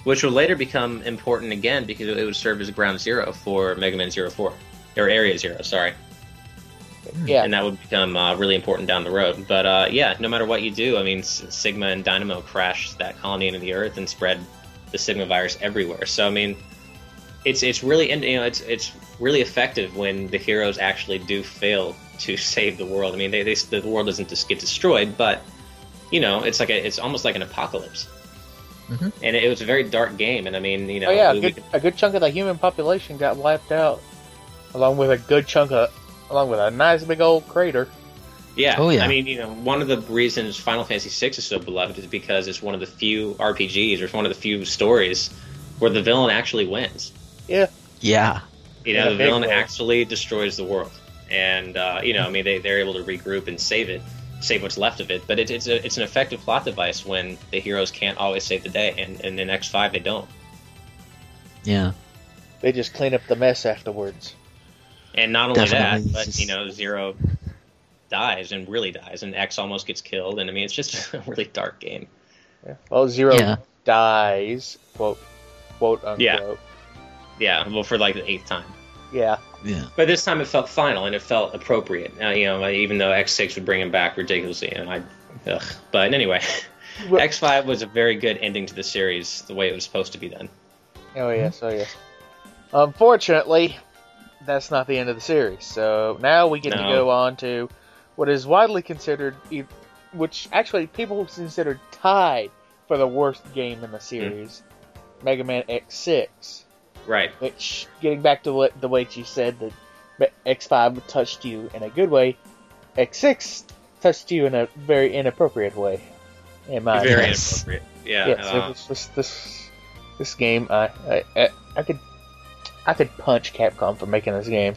Which would later become important again because it would serve as ground zero for Mega Man Zero Four or Area Zero, sorry, Yeah, and that would become uh, really important down the road. But uh, yeah, no matter what you do, I mean, S- Sigma and Dynamo crashed that colony into the Earth and spread the Sigma virus everywhere. So I mean, it's it's really you know it's it's really effective when the heroes actually do fail to save the world. I mean, they, they the world doesn't just get destroyed, but you know, it's like a, it's almost like an apocalypse. Mhm. And it, was a very dark game, and I mean, you know, oh yeah, a we- we good, could- a good chunk of the human population got wiped out, along with a good chunk of, along with a nice big old crater. yeah. Oh, yeah. I mean, you know, one of the reasons Final Fantasy VI is so beloved is because it's one of the few RPGs, or it's one of the few stories where the villain actually wins. Yeah. Yeah. You know, In a the villain way. actually destroys the world, and uh, you know, I mean, they they're able to regroup and save it, save what's left of it. But it, it's a, it's an effective plot device when the heroes can't always save the day, and, and in X five they don't. Yeah. They just clean up the mess afterwards. And not only Definitely, that, but just- you know, Zero dies and really dies, and X almost gets killed, and I mean, it's just a really dark game. Yeah. Well, Zero Yeah. dies, quote, quote unquote. Yeah. Yeah, well, for like the eighth time. Yeah. Yeah. But this time it felt final and it felt appropriate. Uh, you know, even though X six would bring him back ridiculously, and I, ugh. But anyway, Well- X five was a very good ending to the series, the way it was supposed to be done. Oh yes, oh yes. Unfortunately, that's not the end of the series. So now we get to go on to what is widely considered, e- which actually people consider tied for the worst game in the series, Mega Man X6. Right. Which, getting back to what the way you said that X5 touched you in a good way, X6 touched you in a very inappropriate way. In my Very opinion. Inappropriate. Yeah. Yes, uh, was just this this game. I, I I I could I could punch Capcom for making this game.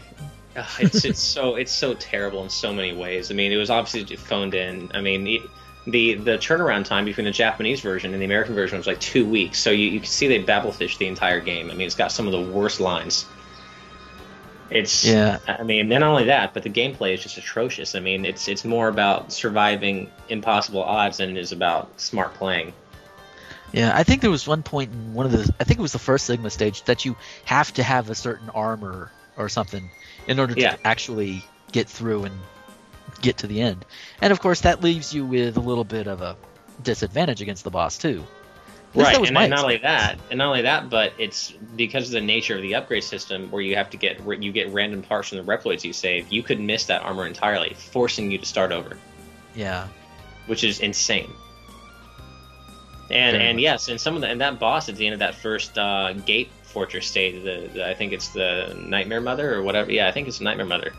Ugh, it's it's so it's so terrible in so many ways. I mean, it was obviously phoned in. I mean, it, the the turnaround time between the Japanese version and the American version was like two weeks. So you, you can see they babble fish the entire game. I mean, it's got some of the worst lines. It's Yeah. I mean, not only that, but the gameplay is just atrocious. I mean, it's it's more about surviving impossible odds than it is about smart playing. Yeah, I think there was one point in one of the I think it was the first Sigma stage that you have to have a certain armor or something in order to Yeah. actually get through and get to the end. And of course that leaves you with a little bit of a disadvantage against the boss too. Right, and, not only that, and not only that, but it's because of the nature of the upgrade system, where you have to get you get random parts from the Reploids you save. You could miss that armor entirely, forcing you to start over, Yeah. which is insane. And Very and much. yes, and some of the and that boss at the end of that first uh, gate fortress stage, the, the I think it's the Nightmare Mother or whatever. Yeah, I think it's the Nightmare Mother.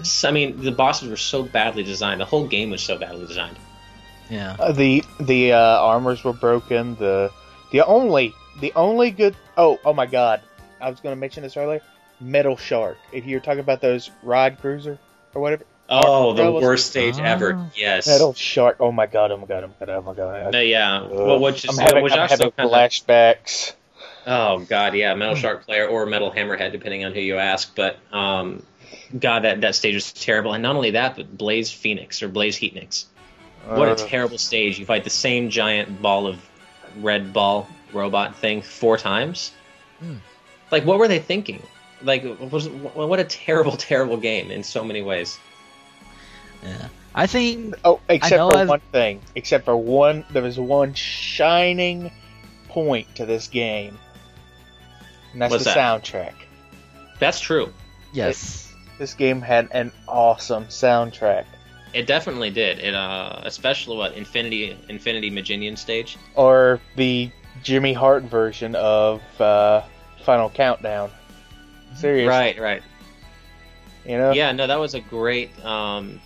S- I mean, the bosses were so badly designed. The whole game was so badly designed. Yeah. Uh, the the uh, armors were broken. The the only the only good oh oh my god, I was going to mention this earlier. Metal Shark. If you're talking about those ride cruiser or whatever, Oh, the That worst stage Ah. ever. Yes. Metal Shark. Oh my god. Oh my god. Oh my god. Oh my god. No, yeah. Well, which is I'm having, which I'm also having kind of flashbacks. Oh God, yeah, Metal. Shark player or Metal Hammerhead, depending on who you ask. But um, God, that that stage was terrible. And not only that, but Blaze Phoenix or Blaze Heatnix. What a Uh, terrible stage! You fight the same giant ball of red ball robot thing four times. Hmm. Like, what were they thinking? Like, was what a terrible, terrible game in so many ways. Yeah. I think Oh, except for I've- one thing. Except for one, there was one shining point to this game, and that's What's the that? soundtrack. That's true. yes. This game had an awesome soundtrack. It definitely did. It uh, especially what Infinity Infinity Mijinion stage. Or the Jimmy Hart version of uh, Final Countdown. Seriously, Right, right. You know, yeah, no, that was a great, um,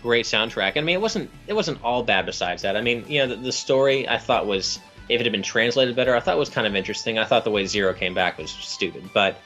great soundtrack. I mean, it wasn't it wasn't all bad. Besides that, I mean, you know, the, the story I thought was, if it had been translated better, I thought was kind of interesting. I thought the way Zero came back was stupid, but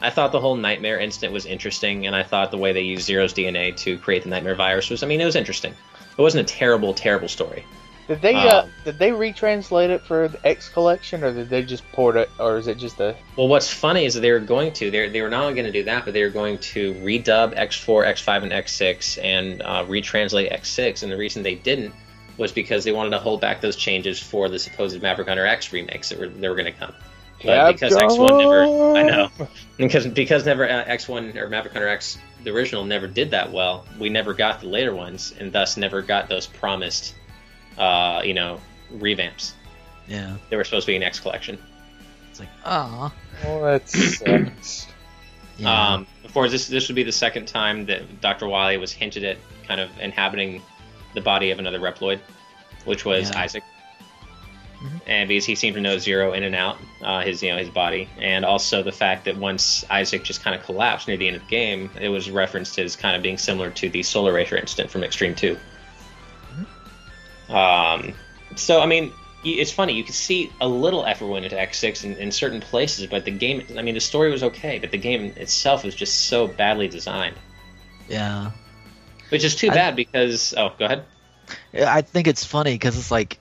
I thought the whole nightmare incident was interesting, and I thought the way they used Zero's DNA to create the nightmare virus was, I mean, it was interesting. It wasn't a terrible, terrible story. Did they uh, Um, did they retranslate it for the X collection, or did they just port it, or is it just a? Well, what's funny is that they were going to they they were not only going to do that, but they were going to redub X4, X5, and X6 and uh, retranslate X6. And the reason they didn't was because they wanted to hold back those changes for the supposed Maverick Hunter X remakes that were that were going to come. But because X1 never, I know, because because never uh, X1 or Maverick Hunter X, the original, never did that well. We never got the later ones, and thus never got those promised, uh, you know, revamps. Yeah. They were supposed to be an X collection. It's like, ah. Well, that sucks. Yeah. Um, of course, this this would be the second time that Dr. Wily was hinted at kind of inhabiting the body of another Reploid, which was Yeah. Isoc. Mhm. And because he seemed to know Zero in and out, uh, his you know his body, and also the fact that once Isoc just kind of collapsed near the end of the game, it was referenced as kind of being similar to the Solar Racer incident from Extreme 2 Um, so I mean, it's funny. You can see a little effort went into X6 in, in certain places, but the game. I mean, the story was okay, but the game itself was just so badly designed, yeah. which is too I- bad because. Oh, go ahead. I think it's funny because it's like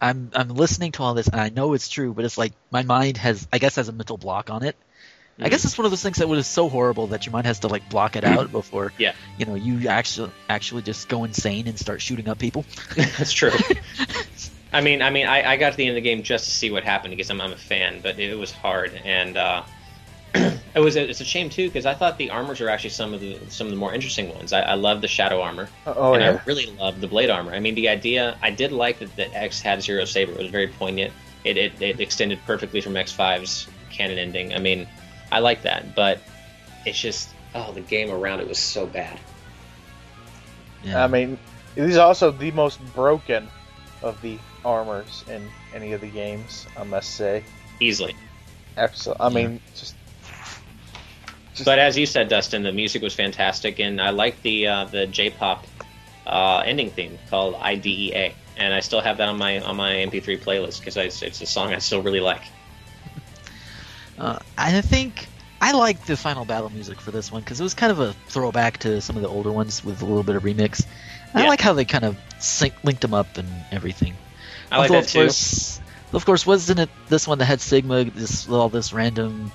I'm I'm listening to all this and I know it's true, but it's like my mind has I guess has a mental block on it. I Mhm. guess it's one of those things that was so horrible that your mind has to like block it out before Yeah. you know you actually actually just go insane and start shooting up people. That's true. I mean, I mean, I, I got to the end of the game just to see what happened because I'm, I'm a fan, but it was hard, and uh, it was it's a shame too because I thought the armors are actually some of the some of the more interesting ones. I, I love the shadow armor, uh, Oh and yeah. I really love the blade armor. I mean, the idea I did like that the X had zero saber. It was very poignant. It, it it extended perfectly from X5's canon ending. I mean, I like that, but it's just oh, the game around it was so bad. Yeah. I mean, it is also the most broken of the armors in any of the games. I must say, easily. absolutely. I mean, just. Just But as you said, Dustin, the music was fantastic, and I like the uh, the J-pop uh, ending theme called IDEA, and I still have that on my on my MP3 playlist because it's, it's a song I still really like. Uh, I think I like the final battle music for this one because it was kind of a throwback to some of the older ones with a little bit of remix. I like how they kind of sync, linked them up and everything. I like Although, that of too. Course, of course, wasn't it this one that had Sigma? This all this random,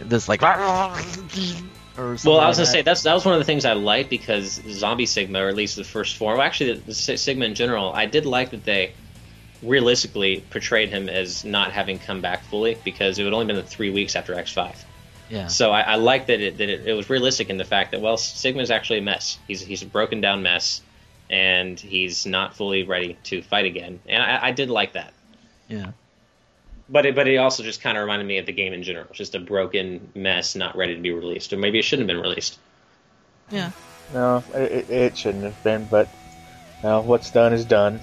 this like. Or something Well, I was like gonna say that. that's that was one of the things I liked because Zombie Sigma, or at least the first four, well, actually the, the Sigma in general, I did like that they realistically portrayed him as not having come back fully because it had only been three weeks after X Five. Yeah. So I, I like that it that it, it was realistic in the fact that well, Sigma's actually a mess. He's he's a broken down mess, and he's not fully ready to fight again. And I, I did like that. Yeah. But it, but it also just kind of reminded me of the game in general. It's just a broken mess, not ready to be released, or maybe it shouldn't have been released. Yeah. no, it, it- it shouldn't have been. But no, what's done is done.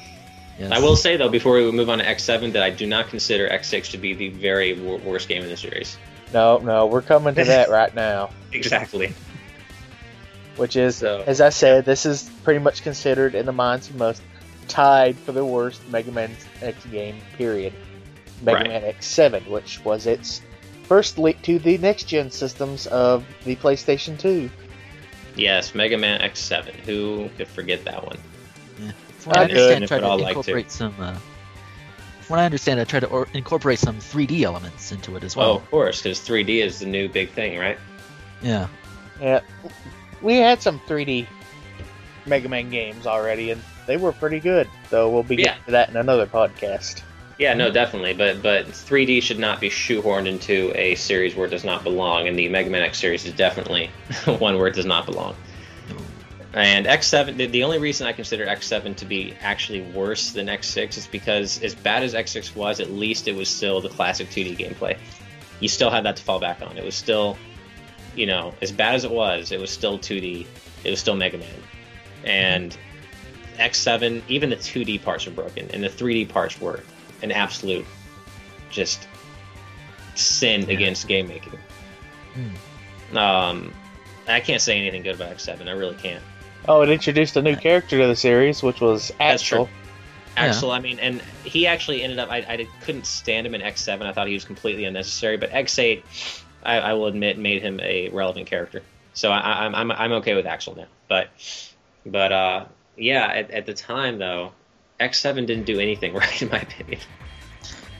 Yes. I will say though, before we move on to X7, that I do not consider X6 to be the very wor- worst game in the series. No, no, we're coming to that right now. Exactly. Which is, So- as I said, this is pretty much considered in the minds of most tied for the worst Mega Man X game. Period. Mega Right. Man X7, which was its first leak to the next gen systems of the PlayStation 2. Yes, Mega Man X7. Who could forget that one? From what I I understand, if try to all like to. incorporate some. Uh, from what I understand, I try to or- incorporate some 3D elements into it as Oh, well. of course, because 3D is the new big thing, right? Yeah. Yeah, we had some 3D Mega Man games already, and they were pretty good. Though we'll be getting Yeah. to that in another podcast. Yeah, no, definitely. But but 3D should not be shoehorned into a series where it does not belong, and the Mega Man X series is definitely one where it does not belong. And X7, the, the only reason I consider X7 to be actually worse than X6 is because, as bad as X6 was, at least it was still the classic 2D gameplay. You still had that to fall back on. It was still, you know, as bad as it was, it was still 2D. It was still Mega Man. And X7, even the 2D parts were broken, and the 3D parts were an absolute just sin against game making. Um, I can't say anything good about X7. I really can't. Oh, it introduced a new character to the series, which was That's Axel. true. Axel, I mean, and he actually ended up. I, I couldn't stand him in X7. I thought he was completely unnecessary. But X8, I, I will admit, made him a relevant character. So I, I'm, I'm I'm okay with Axel now. But but uh, yeah, at, at the time though, X7 didn't do anything right in my opinion.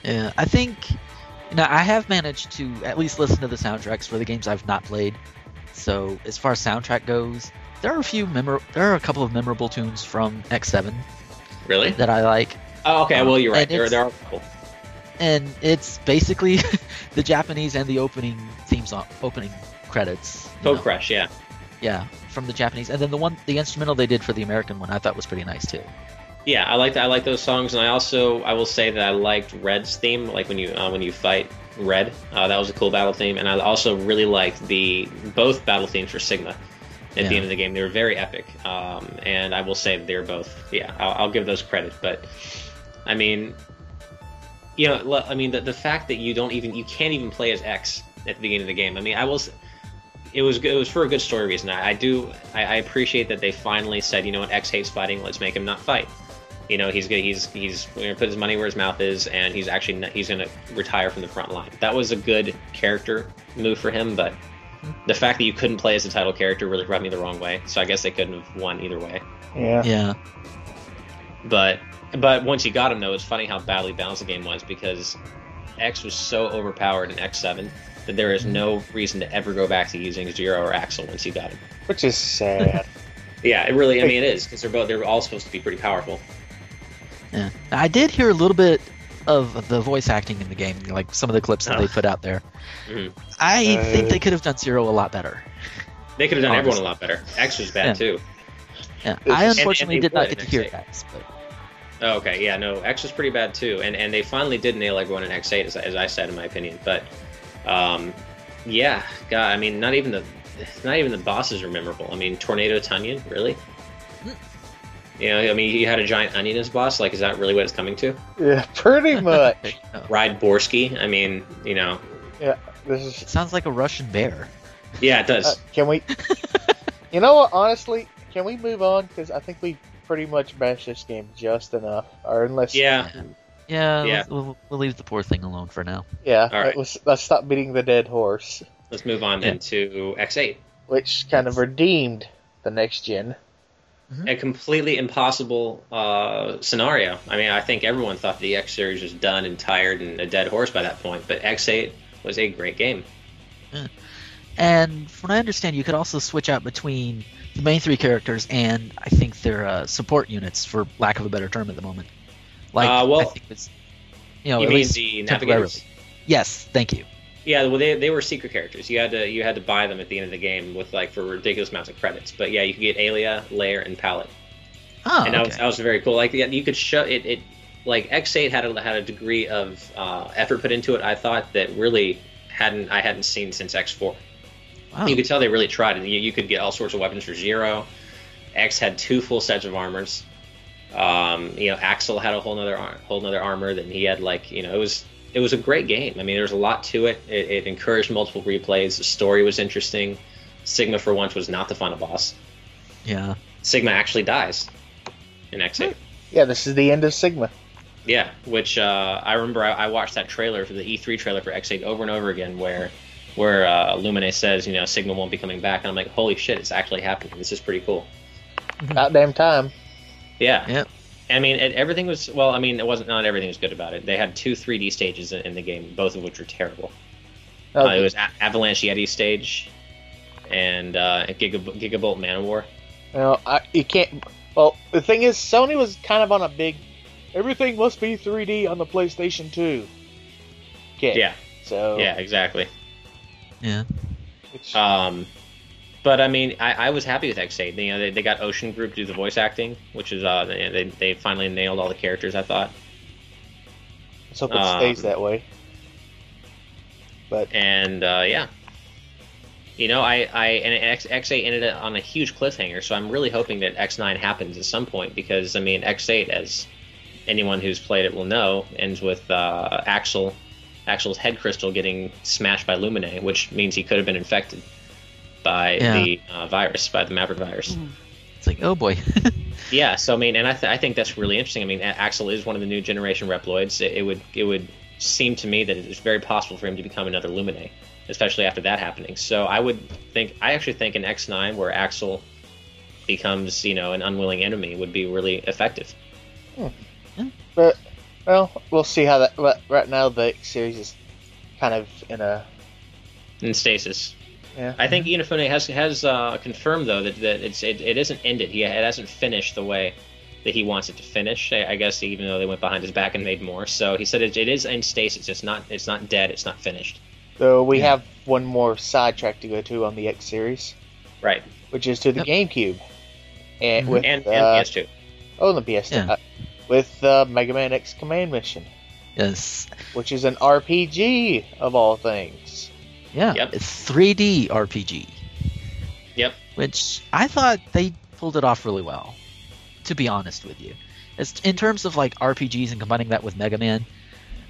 Yeah, I think you know I have managed to at least listen to the soundtracks for the games I've not played. So as far as soundtrack goes, there are a few memor- there are a couple of memorable tunes from X7 Really? that I like, Oh, okay. Well, you're um, right. There, there are a couple. and it's basically the Japanese and the opening theme song, opening credits. Code. Crush, yeah. Yeah, from the Japanese, and then the one the instrumental they did for the American one I thought was pretty nice too. Yeah, I like I like those songs, and I also I will say that I liked Red's theme, like when you uh, when you fight Red, uh, that was a cool battle theme, and I also really liked the both battle themes for Sigma. At Yeah. the end of the game, they were very epic, um, and I will say they're both. Yeah, I'll, I'll give those credit, but I mean, you know, I mean the, the fact that you don't even you can't even play as X at the beginning of the game. I mean, I was. It was it was for a good story reason. I, I do I, I appreciate that they finally said, you know what, X hates fighting. Let's make him not fight you know he's gonna he's he's gonna put his money where his mouth is and he's actually not, he's gonna retire from the front line. That was a good character move for him but hmm. the fact that you couldn't play as the title character really rubbed me the wrong way so i guess they couldn't have won either way. Yeah. Yeah, but but once you got him though it's funny how badly balanced the game was because x was so overpowered in x7 that there is hmm. no reason to ever go back to using zero or axel once you got him. Which is sad. yeah it really i mean it is because they're both they're all supposed to be pretty powerful yeah. I did hear a little bit of the voice acting in the game, like some of the clips that Oh. they put out there. Mhm. I Uh, think they could have done Zero a lot better. they could have done everyone a lot better x was bad Yeah. too Yeah, I unfortunately and they did not get to hear X8. that. But Oh, okay, yeah, no, X was pretty bad too, and and they finally did nail everyone in X8, as, as I said in my opinion. But, um, yeah, God, I mean, not even the not even the bosses are memorable. I mean, Tornado Tonion, really? You know, I mean, you had a giant onion as boss. Like, is that really what it's coming to? Yeah, pretty much. Ride Boarski. I mean, you know, Yeah, this is. It sounds like a Russian bear. yeah, it does. Uh, can we? you know what? Honestly, can we move on? Because I think we pretty much bashed this game just enough. Or unless. yeah, Yeah, Yeah. We'll, we'll leave the poor thing alone for now. Yeah. All right. Let's, let's stop beating the dead horse, let's move on then to X8. which kind of redeemed the next gen. A completely impossible uh, scenario. I mean, I think everyone thought the X series was done and tired and a dead horse by that point, but X8 was a great game. And from what I understand, you could also switch out between the main three characters and I think their uh, support units, for lack of a better term at the moment. Like, Uh, well- I think it's, you know, you mean the navigators? Yes, thank you. Yeah, well, they, they were secret characters. You had to you had to buy them at the end of the game with like for ridiculous amounts of credits. But yeah, you could get Alia, Layer, and Palette, Oh, and that okay. was that was very cool. Like yeah, you could show it. it like X8 had a, had a degree of uh, effort put into it. I thought that really hadn't I hadn't seen since X4. Wow. You could tell they really tried it. You, you could get all sorts of weapons for zero. X had two full sets of armors. Um, you know, Axel had a whole nother whole nother armor. Then he had like you know it was it was a great game. I mean, there's a lot to it. It, it encouraged multiple replays. The story was interesting. Sigma for once was not the final boss. yeah. Sigma actually dies in X8. Yeah, this is the end of Sigma. Yeah, which uh, I remember I, I watched that trailer for the E3 trailer for X8 over and over again, where where uh, Lumine says, you know, Sigma won't be coming back, and I'm like, holy shit, it's actually happening. This is pretty cool. About damn time. Yeah. Yep. I mean, it, everything was well. I mean, it wasn't not everything was good about it. They had two 3D stages in, in the game, both of which were terrible. Uh, it was A- Avalanche Yeti stage and uh, Gigab- Gigabolt Man War. No, I, you can't. Well, the thing is, Sony was kind of on a big. Everything must be 3D on the PlayStation 2. Okay. Yeah, So. yeah, exactly. Yeah. Which, Um, but I mean, I, I was happy with X8. You know, they, they got Ocean Group to do the voice acting, which is uh, they, they finally nailed all the characters. I thought, let's hope it um, stays that way. But and uh, yeah, you know, I I and X, X8 ended it on a huge cliffhanger. So I'm really hoping that X9 happens at some point because I mean, X8, as anyone who's played it will know, ends with uh, Axel. Axel's head crystal getting smashed by Lumine, which means he could have been infected by Yeah. the uh, virus, by the Maverick virus. It's like, oh boy. Yeah, so I mean, and I, th- I think that's really interesting. I mean, Axel is one of the new generation Reploids. It, it would it would seem to me that it's very possible for him to become another Lumine, especially after that happening. So I would think I actually think an X9 where Axel becomes you know an unwilling enemy would be really effective. but well, we'll see how that. But right now, the series is kind of in a. In stasis, Yeah. I think Inafune has has uh, confirmed though that, that it's it, it isn't ended. He it hasn't finished the way that he wants it to finish. I, I guess even though they went behind his back and made more, so he said it, it is in stasis. It's not it's not dead. It's not finished. So we Yeah. have one more sidetrack to go to on the X series, Right. which is to the Yep. GameCube, and Mhm. with and, uh, and PS2. oh, the PS2 Yeah. uh, with uh, Mega Man X Command Mission, yes. which is an RPG of all things. Yeah. Yep. 3D RPG. Yep. Which I thought they pulled it off really well. To be honest with you, as in terms of like RPGs and combining that with Mega Man,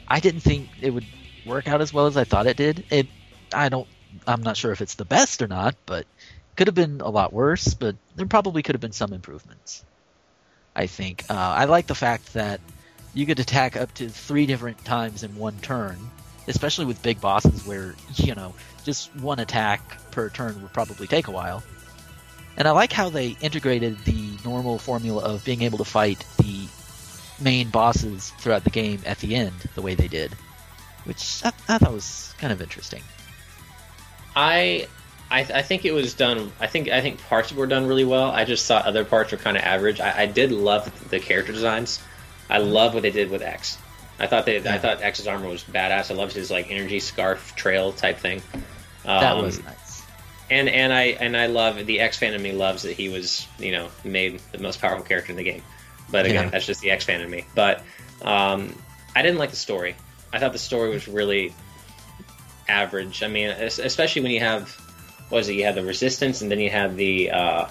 I didn't think it would work out as well as I thought it did. It, I don't, I'm not sure if it's the best or not, but could have been a lot worse. But there probably could have been some improvements. I think uh, I like the fact that you could attack up to three different times in one turn, especially with big bosses where you know just one attack per turn would probably take a while. And I like how they integrated the normal formula of being able to fight the main bosses throughout the game at the end the way they did, which I, I thought was kind of interesting. I, I I think it was done. I think I think parts were done really well. I just thought other parts were kind of average. I, I did love the character designs. I love what they did with X. I thought they I thought X's armor was badass. I loved his like energy scarf trail type thing. Um, That was nice. and and I and I love the X fan in me loves that he was you know made the most powerful character in the game. But again, Yeah. that's just the X fan in me. But um, I didn't like the story. I thought the story was really average. I mean, especially when you have what is it? You have the resistance, and then you have the uh,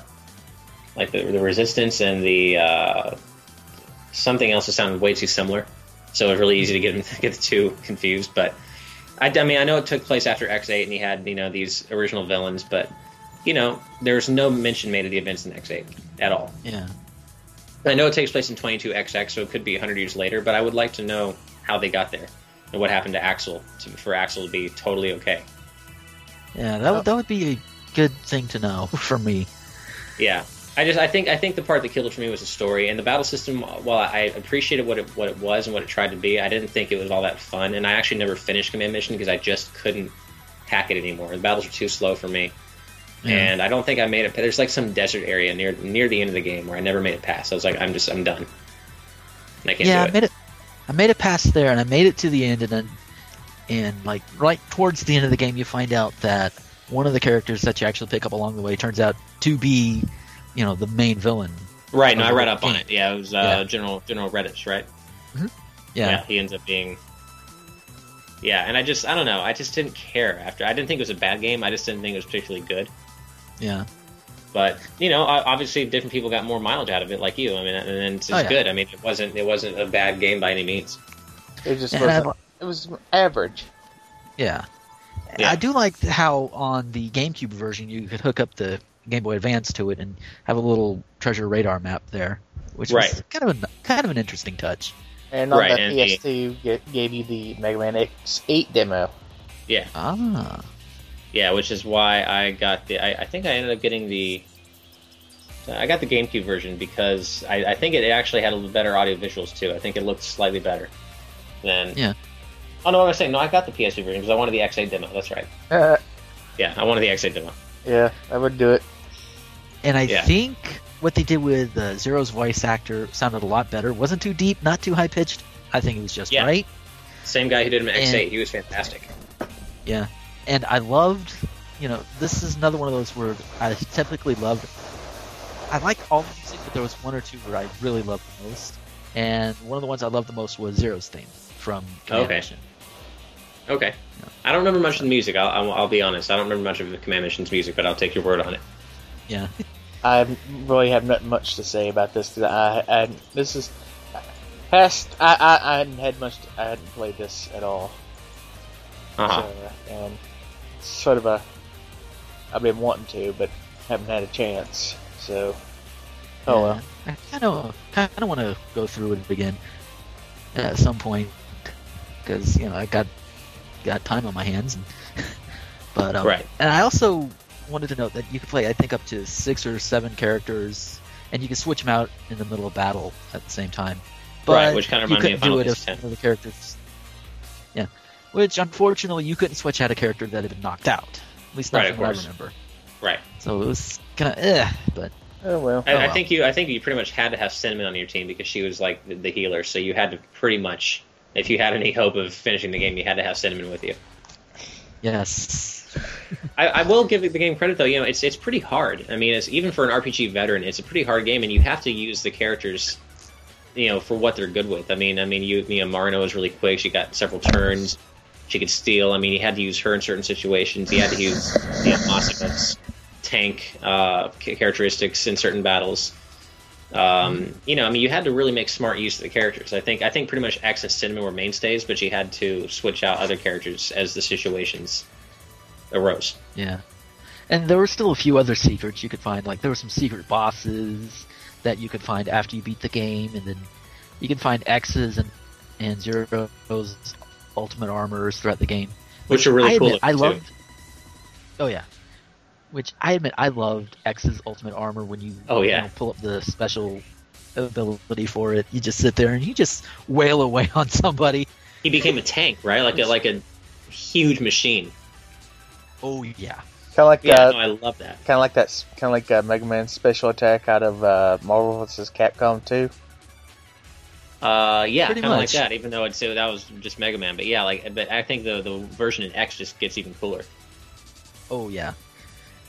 like the, the resistance and the uh, something else that sounded way too similar. So it was really easy to get them, get the two confused. But I, I mean, I know it took place after X8, and he had you know these original villains, but you know, there's no mention made of the events in X8 at all. Yeah. I know it takes place in 22XX, so it could be 100 years later, but I would like to know how they got there and what happened to Axel to, for Axel to be totally okay. Yeah, that would that would be a good thing to know for me. Yeah, I just I think I think the part that killed it for me was the story and the battle system. While I appreciated what it what it was and what it tried to be, I didn't think it was all that fun. And I actually never finished Command Mission because I just couldn't hack it anymore. The battles were too slow for me. Yeah. And I don't think I made it. There's like some desert area near near the end of the game where I never made it past. I was like, I'm just I'm done. And I can't yeah, do I it. made it. I made it past there, and I made it to the end, and then, and like right towards the end of the game, you find out that one of the characters that you actually pick up along the way turns out to be, you know, the main villain. Right. No, I read up on it. Yeah, it was uh, Yeah. General General Redips, right? Yeah, he ends up being. Yeah, and I just I don't know. I just didn't care after. I didn't think it was a bad game. I just didn't think it was particularly good. yeah, But you know, obviously, different people got more mileage out of it, like you. I mean, and then it's Oh, yeah. good. I mean, it wasn't it wasn't a bad game by any means. It just wasn't. I- It was average. yeah. Yeah. I do like how on the GameCube version you could hook up the Game Boy Advance to it and have a little treasure radar map there, which was Right. kind of a kind of an interesting touch. And on Right, the and PS2, get, gave you the Mega Man X8 demo. Yeah, Ah, yeah, which is why I got the. I, I think I ended up getting the. I got the GameCube version because I, I think it actually had a little better audio visuals too. I think it looked slightly better than. Yeah. Oh no, I was saying no. I got the PS2 version because I wanted the X8 demo. That's right. Uh, Yeah, I wanted the X8 demo. yeah, I would do it. And I Yeah. think what they did with uh, Zero's voice actor sounded a lot better. wasn't too deep, not too high pitched. I think it was just Yeah. right. Same guy who did him And- X8. He was fantastic. Yeah, and I loved, you know, this is another one of those where I typically loved. I like all the music, but there was one or two where I really loved the most, and one of the ones I loved the most was Zero's theme from Command Okay. Mission. Okay. I don't remember much of the music. I'll, I'll, I'll be honest. I don't remember much of the Command Mission's music, but I'll take your word on it. Yeah, I really have not much to say about this I, I this is past. I, I I hadn't had much. I hadn't played this at all. Uh-huh. So, and sort of a. I've been wanting to, but haven't had a chance. So, oh well. I kind of kind of want to go through it again at some point because you know I got got time on my hands, and, but um, Right. And I also wanted to note that you could play I think up to six or seven characters, and you can switch them out in the middle of battle at the same time. But Right, which kinda you reminded me couldn't of Final do it Fantasy if X. one of the characters. Yeah, which unfortunately you couldn't switch out a character that had been knocked out. At least not Right, from what I remember. Right. So it was kind of eh, but Oh well. I, Oh, I think you. I think you pretty much had to have Cinnamon on your team because she was like the, the healer. So you had to pretty much, if you had any hope of finishing the game, you had to have Cinnamon with you. Yes, I, I will give the game credit though. You know, it's it's pretty hard. I mean, it's even for an RPG veteran, it's a pretty hard game, and you have to use the characters, you know, for what they're good with. I mean, I mean, you you know, Marino is really quick. She got several turns. She could steal. I mean, you had to use her in certain situations. You had to use you know, Massimo's tank uh, characteristics in certain battles. Um, you know, I mean, you had to really make smart use of the characters. I think I think pretty much X and Cinnamon were mainstays, but you had to switch out other characters as the situations arose. Yeah. And there were still a few other secrets you could find. Like there were some secret bosses that you could find after you beat the game, and then you can find X's and and Zero's ultimate armors throughout the game. which are really I cool. admit, I loved. Oh yeah. Which I admit I loved X's ultimate armor when you, Oh, yeah you know, pull up the special ability for it. You just sit there and you just wail away on somebody. He became a tank, right? Like a like a huge machine. Oh yeah. Kind of like Yeah, uh, no, I love that. kind of like that. Kind of like uh, Mega Man special attack out of uh, Marvel vs. Capcom 2. Uh, yeah, kind of like that. Even though I'd say that was just Mega Man, but yeah, like but I think the the version in X just gets even cooler. Oh yeah.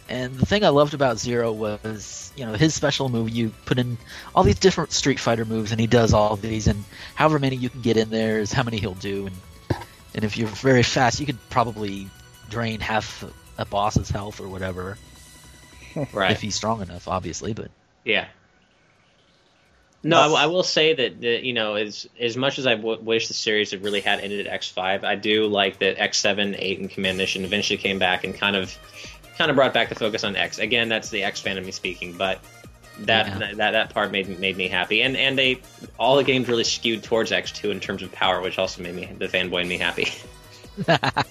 And the thing I loved about Zero was, you know, his special move. You put in all these different Street Fighter moves, and he does all of these, and however many you can get in there is how many he'll do. And and if you're very fast, you could probably drain half a boss's health or whatever Right. if he's strong enough, obviously. But Yeah. No, I, will- I will say that, that you know, as as much as I w- wish the series had really had ended at X five, I do like that X seven, eight, and Command Mission eventually came back and kind of kind of brought back the focus on X. Again, that's the X fan of me speaking, but that Yeah. that, that part made made me happy, and and they all the games really skewed towards X two in terms of power, which also made me the fanboy in me happy.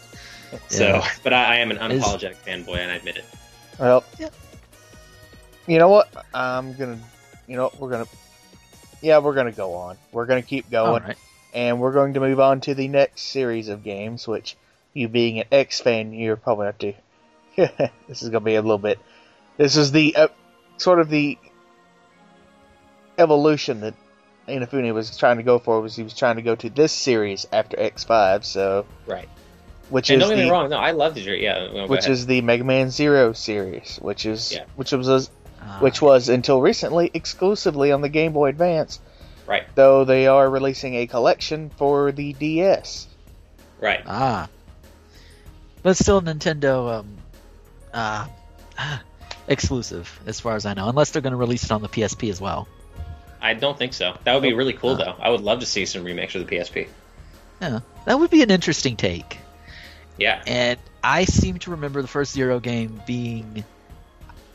So, Yeah. but I, I am an Is- unapologetic fanboy, and I admit it. Well, Yeah. you know what? I'm gonna, you know, we're gonna, yeah, we're gonna go on. We're gonna keep going, right. and we're going to move on to the next series of games. Which, you being an X fan, you're probably have to. this is gonna be a little bit. This is the uh, sort of the evolution that Inafune was trying to go for. Was he was trying to go to this series after X five? So, Right. which And is don't get the me wrong, no, I love the. Yeah, no, which ahead. is the Mega Man Zero series, which is Yeah. which was Ah, which was until recently exclusively on the Game Boy Advance, right, though they are releasing a collection for the DS. right. Ah. But still Nintendo um uh, exclusive as far as I know, unless they're going to release it on the PSP as well. I don't think so. That would be really cool, Uh. though. I would love to see some remakes of the PSP. Yeah. That would be an interesting take. Yeah, And I seem to remember the first Zero game being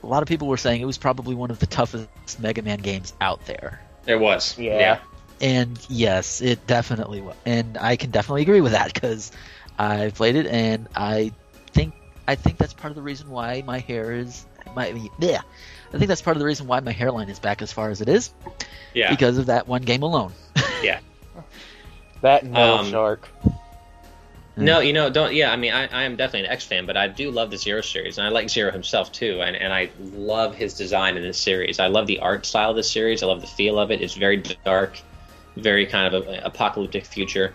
a lot of people were saying it was probably one of the toughest Mega Man games out there. It was. Yeah. And yes, it definitely was. And I can definitely agree with that because I played it and I think I think that's part of the reason why my hair is my yeah. I think that's part of the reason why my hairline is back as far as it is yeah. because of that one game alone. Yeah. That and Metal Um, Shark. No, you know, don't. Yeah, I mean, I, I am definitely an X fan, but I do love the Zero series, and I like Zero himself too, and, and I love his design in this series. I love the art style of this series. I love the feel of it. It's very dark, very kind of a, apocalyptic future.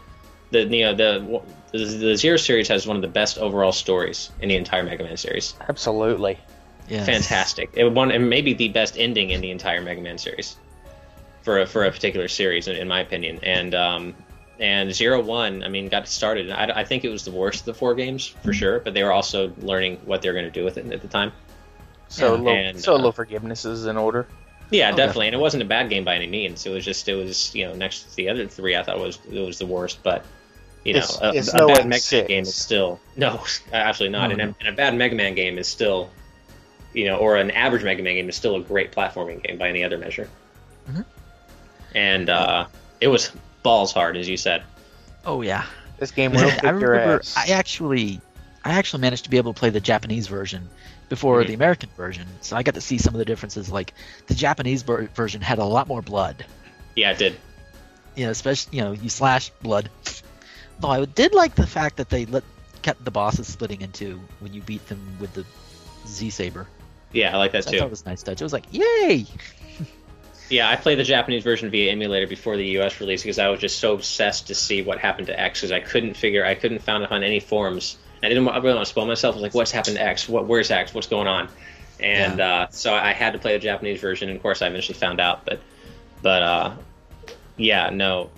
The you know the, the the Zero series has one of the best overall stories in the entire Mega Man series. Absolutely. Yes. Fantastic. It one and maybe the best ending in the entire Mega Man series for a, for a particular series, in, in my opinion. And um, and Zero One, I mean, got started. I, I think it was the worst of the four games for sure, but they were also learning what they were going to do with it at the time. So Yeah. low, And, so uh, low forgiveness is in order. Yeah, Oh, definitely. And it wasn't a bad game by any means. It was just it was you know next to the other three, I thought was it was the worst, but. You know, It's- a, it's a no bad Mega Man game is still no, absolutely not. No, and, a, and a bad Mega Man game is still, you know, or an average Mega Man game is still a great platforming game by any other measure. Mhm. And uh, it was balls hard, as you said. Oh yeah. This game will I remember. I actually I actually managed to be able to play the Japanese version before Mhm. the American version. So I got to see some of the differences like the Japanese ver- version had a lot more blood. Yeah, it did. You know, especially you know, you slash blood. Though I did like the fact that they let kept the bosses splitting into when you beat them with the Z Saber. Yeah, I like that I thought it too. was a nice touch. It was like, yay! Yeah, I played the Japanese version via emulator before the US release because I was just so obsessed to see what happened to X because I couldn't figure, I couldn't find it on any forums. I didn't I really want to spoil myself. I was like, what's happened to X? What, where's X? What's going on? And uh, so I had to play the Japanese version, and of course I eventually found out. But, but uh, yeah, no,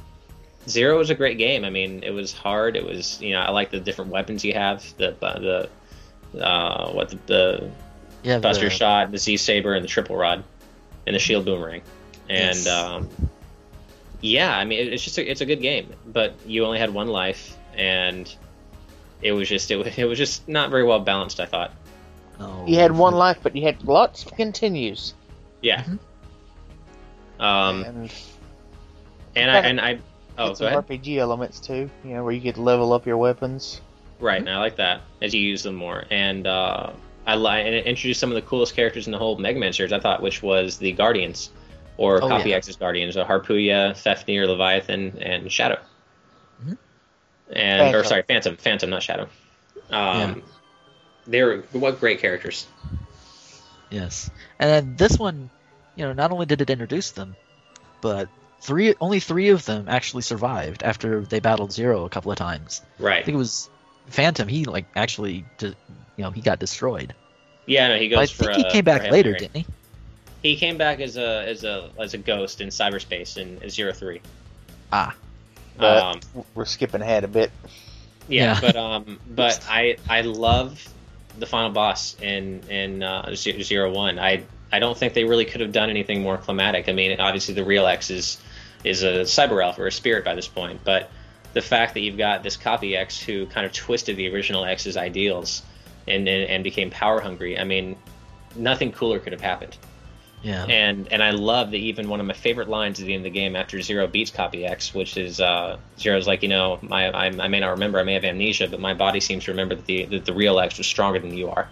Zero was a great game. I mean, it was hard. It was, you know, I like the different weapons you have. The the uh, what the, the Yeah, Buster the- Shot, the Z Saber, and the Triple Rod, and the Shield Boomerang. And Yes. um, yeah, I mean, it- it's just a, it's a good game, but you only had one life, and it was just it, wa- it was just not very well balanced. I thought. Oh, You had one life, but you had lots of continues. Yeah. Mhm. Um, and and I and I oh some ahead. RPG elements too. You know, where you could level up your weapons. Right, and I like that as you use them more. And uh, I li- and it introduced some of the coolest characters in the whole Mega Man series. I thought, which was the Guardians, or Oh, Copy yeah. X's Guardians, uh, Harpuia, Fefnir, Leviathan, and Shadow. Mhm. And or sorry, Phantom, Phantom, not Shadow. Um, They were what great characters. Yes, and then this one, you know, not only did it introduce them, but three only three of them actually survived after they battled Zero a couple of times. Right. I think it was Phantom. He like actually, de- you know, he got destroyed. Yeah, no, he But I for. think he uh, came back later, Mary. didn't he? He came back as a as a as a ghost in cyberspace in Zero Three. Ah, But Um, we're skipping ahead a bit. Yeah, Yeah. but um, but I I love the final boss in in uh, Zero One. I I don't think they really could have done anything more climatic. I mean, obviously the real X is is a cyber elf or a spirit by this point, but the fact that you've got this copy X who kind of twisted the original X's ideals and and, and became power hungry. I mean, nothing cooler could have happened. Yeah. And and I love that even one of my favorite lines at the end of the game after Zero beats Copy X, which is uh, Zero's like, you know, my I, I may not remember, I may have amnesia, but my body seems to remember that the that the real X was stronger than you are.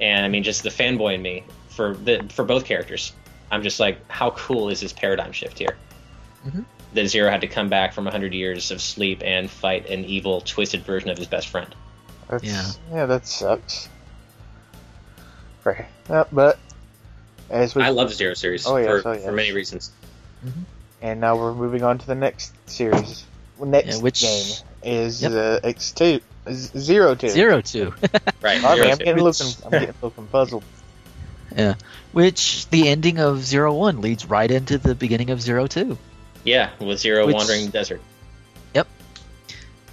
And I mean, just the fanboy in me for the for both characters, I'm just like, how cool is this paradigm shift here? Mhm. That Zero had to come back from 100 years of sleep and fight an evil, twisted version of his best friend. That's, Yeah. yeah, that sucks. Right. Yeah, but as we I love the Zero series Oh, yes, for, oh, yes. for many reasons. and now we're moving on to the next series. Next Yeah, which- game is Yep. uh, X two zero two. Zero two. Right. Sorry, Zero I'm two. getting Which- looking. I'm getting looking puzzled. Yeah. Which the ending of Zero One leads right into the beginning of Zero Two. Yeah, with Zero Which- wandering the desert. Yep.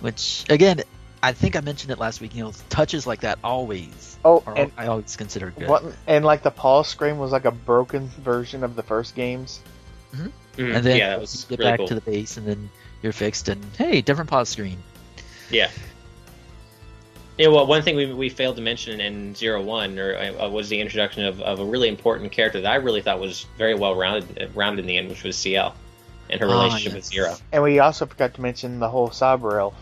Which again, I think I mentioned it last week. You know, touches like that always Oh, are and I always consider good. what? And like the pause screen was like a broken version of the first games. Mhm. And then yeah, that you was get really back cool. to the base, and then you're fixed, and hey, different pause screen. Yeah. Yeah, well, one thing we, we failed to mention in Zero One or, uh, was the introduction of, of a really important character that I really thought was very well rounded rounded in the end, which was Ciel and her Ah, relationship yes. with Zero. And we also forgot to mention the whole cyber elf.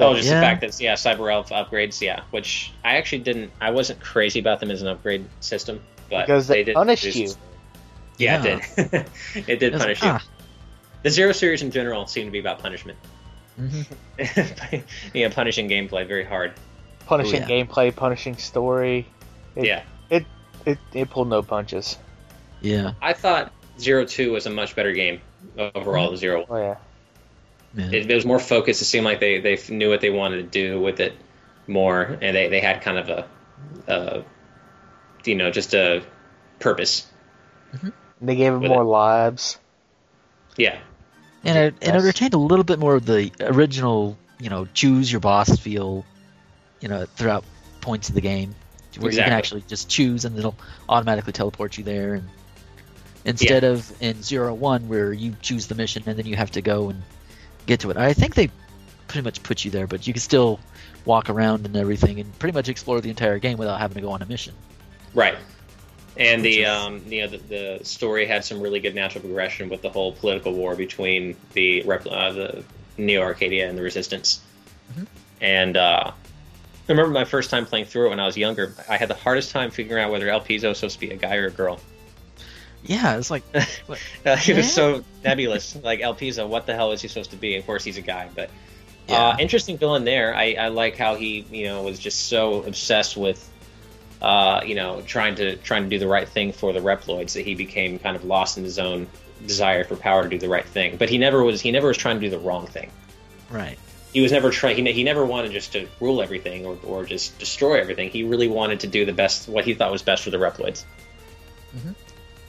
Oh, just Yeah. the fact that yeah, Cyber Elf upgrades, yeah, which I actually didn't. I wasn't crazy about them as an upgrade system, but Because they did punished you. Yeah, it did. it did It's punish like, you. ah. The Zero series in general seemed to be about punishment. Mhm. yeah, punishing gameplay very hard. Punishing Oh, yeah. gameplay, punishing story. It, yeah. It, it it pulled no punches. Yeah. I thought Zero Two was a much better game overall than Zero One. Oh yeah. yeah. It, it was more focused. It seemed like they, they knew what they wanted to do with it more, and they, they had kind of a, a, you know, just a purpose. They gave him more it. lives. Yeah, and it, and it retained a little bit more of the original, you know, choose your boss feel, you know, throughout points of the game, where you can actually just choose and it'll automatically teleport you there, and instead of in zero one where you choose the mission and then you have to go and get to it. I think they pretty much put you there, but you can still walk around and everything and pretty much explore the entire game without having to go on a mission. right. And the um, you know the, the story had some really good natural progression with the whole political war between the uh, the Neo Arcadia and the Resistance. Mhm. And uh, I remember my first time playing through it when I was younger. I had the hardest time figuring out whether Elpizo was supposed to be a guy or a girl. Yeah, it's like Uh, it Yeah? was so nebulous. Like Elpizo, what the hell is he supposed to be? Of course, he's a guy, but Yeah. uh, interesting villain there. I, I like how he, you know, was just so obsessed with, uh, you know, trying to trying to do the right thing for the Reploids that he became kind of lost in his own desire for power to do the right thing. But he never was. He never was trying to do the wrong thing. right. He was never trying. He, he never wanted just to rule everything or, or just destroy everything. He really wanted to do the best, what he thought was best for the Reploids. Mhm.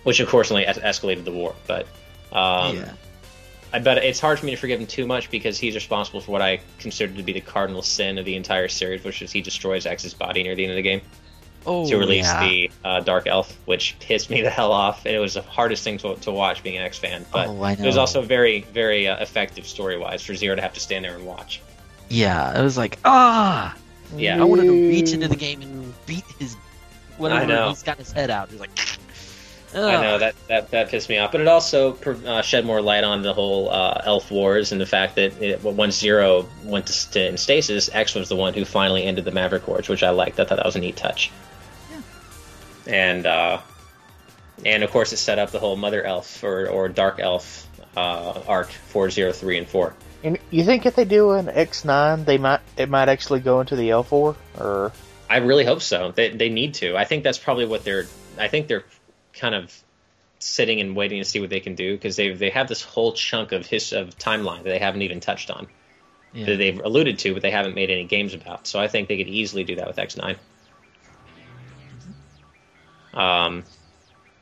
Which, of course, only es- escalated the war. But um, yeah. I bet it's hard for me to forgive him too much because he's responsible for what I consider to be the cardinal sin of the entire series, which is he destroys X's body near the end of the game Oh, to release yeah. the uh, Dark Elf, which pissed me the hell off. And it was the hardest thing to, to watch being an X fan. But oh, it was also very, very uh, effective story wise for Zero to have to stand there and watch. Yeah, it was like ah. Yeah. I wanted to reach into the game and beat his whatever I know. he's got his head out. He's like, I know that, that that pissed me off, but it also uh, shed more light on the whole uh, Elf Wars and the fact that it, once Zero went to, st- in stasis, X was the one who finally ended the Maverick Wars, which I liked. I thought that was a neat touch. Yeah. and And uh, and of course, it set up the whole Mother Elf or, or Dark Elf uh, arc four zero three and Four. And you think if they do an X nine, they might it might actually go into the Elf Wars or I really hope so. They they need to. I think that's probably what they're. I think they're kind of sitting and waiting to see what they can do because they they have this whole chunk of his of timeline that they haven't even touched on. yeah. that they've alluded to, but they haven't made any games about. So I think they could easily do that with X9. Um,